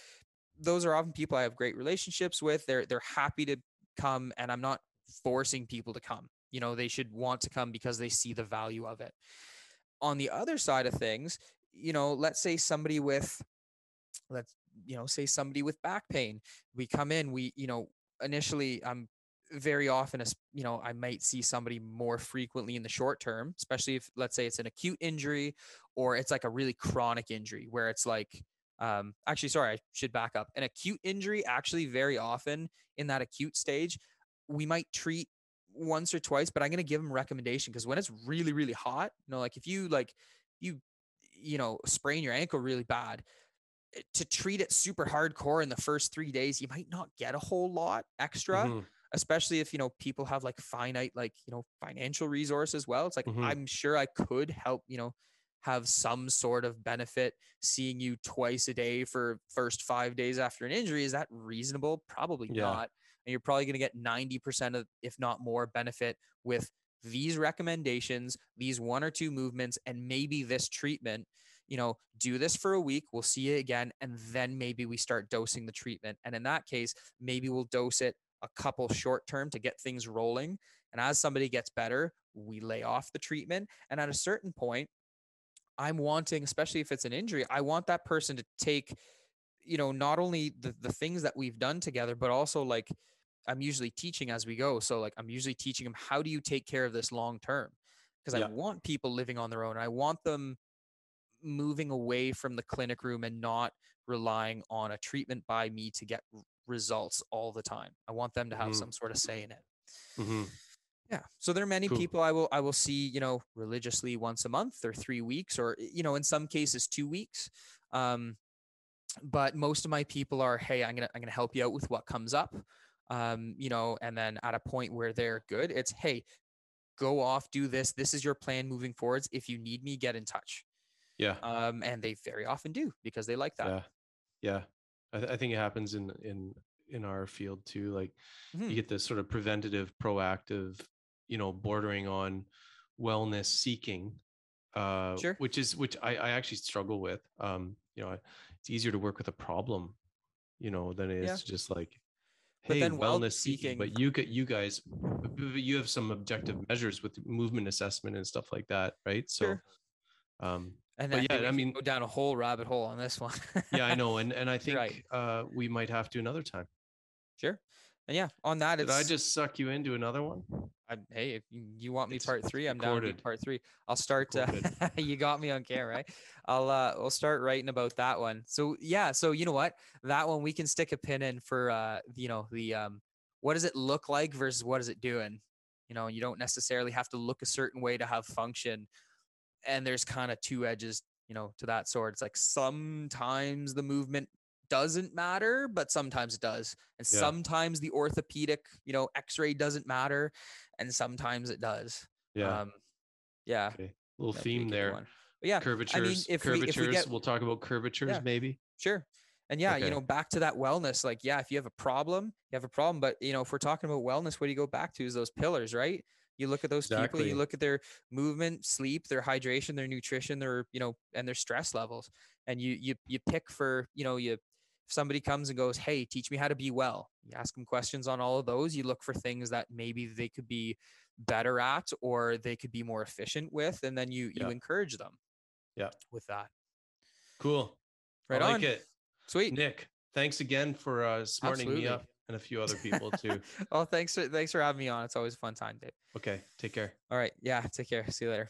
those are often people i have great relationships with they're they're happy to come and i'm not forcing people to come you know they should want to come because they see the value of it. On the other side of things you know let's say somebody with let's you know say somebody with back pain we come in we you know initially i'm very often as you know i might see somebody more frequently in the short term especially if let's say it's an acute injury or it's like a really chronic injury where it's like um actually sorry i should back up an acute injury actually very often in that acute stage we might treat once or twice but i'm going to give them recommendation because when it's really really hot you know like if you like you you know sprain your ankle really bad eh, to treat it super hardcore in the first three days you might not get a whole lot extra Mhm. Especially if you know people have like finite like you know financial resource as well it's like Mhm. i'm sure i could help you know have some sort of benefit seeing you twice a day for first five days after an injury is that reasonable probably Yeah. not and you're probably going to get 90% of if not more benefit with these recommendations these one or two movements and maybe this treatment you know do this for a week we'll see you again and then maybe we start dosing the treatment and in that case maybe we'll dose it a couple short term to get things rolling and as somebody gets better we lay off the treatment and at a certain point i'm wanting especially if it's an injury i want that person to take you know, not only the, the things that we've done together, but also like I'm usually teaching as we go. So like I'm usually teaching them how do you take care of this long term? Because Yeah. I want people living on their own. I want them moving away from the clinic room and not relying on a treatment by me to get results all the time. I want them to have Mhm. some sort of say in it. hmm Yeah. So there are many Cool. people I will I will see, you know, religiously once a month or 3 weeks or you know, in some cases 2 weeks. Um but most of my people are, hey, I'm going to I'm going to help you out with what comes up. Um, you know, and then at a point where they're good, it's, hey, go off, do this. This is your plan moving forwards. If you need me, get in touch. Yeah. Um and they very often do because they like that. Yeah. Yeah. I, th- I think it happens in in in our field too. Like Mhm. you get this sort of preventative, proactive, you know, bordering on wellness seeking, uh, Sure. which is which I, I actually struggle with. Um, you know, it's easier to work with a problem, you know, than it is Yeah. to just like, hey, wellness seeking. But you get you guys, you have some objective measures with movement assessment and stuff like that, right? So, Sure. um, And I yeah, I mean- go down a whole rabbit hole on this one. yeah, I know, and and I think Right. uh, we might have to another time. Sure. And yeah, on that, Did I just suck you into another one? I, hey, if you want me It's part three, I'm down to part three. I'll start. Uh, you got me on camera. Right? I'll uh, we'll start writing about that one. So yeah, so you know what? That one we can stick a pin in for uh, you know, the um, what does it look like versus what is it doing? You know, you don't necessarily have to look a certain way to have function. And there's kind of two edges, you know, to that sword. It's like sometimes the movement doesn't matter, but sometimes it does. And Yeah. sometimes the orthopedic, you know, x-ray doesn't matter and sometimes it does. Yeah. Um, yeah. okay. Little that'd theme there. yeah, curvatures. if we- if we curvatures. get- we'll talk about curvatures Yeah. maybe. Sure. And yeah, you know, back to that wellness, like, yeah, if you have a problem, you have a problem. But, you know, if we're talking about wellness, what do you go back to is those pillars, right? You look at those people, you look at their movement, sleep, their hydration, their nutrition, their, you know, and their stress levels. And you, you, you pick for, you know, you, if somebody comes and goes, Hey, teach me how to be well. You ask them questions on all of those. You look for things that maybe they could be better at or they could be more efficient with. And then you, you encourage them. Yeah. With that. Cool. Right I like on. it. Sweet. Nick, thanks again for uh, smartening me Absolutely. up and a few other people too. oh, thanks for thanks for having me on. It's always a fun time, Dave. okay. Take care. All right. Yeah. Take care. See you later.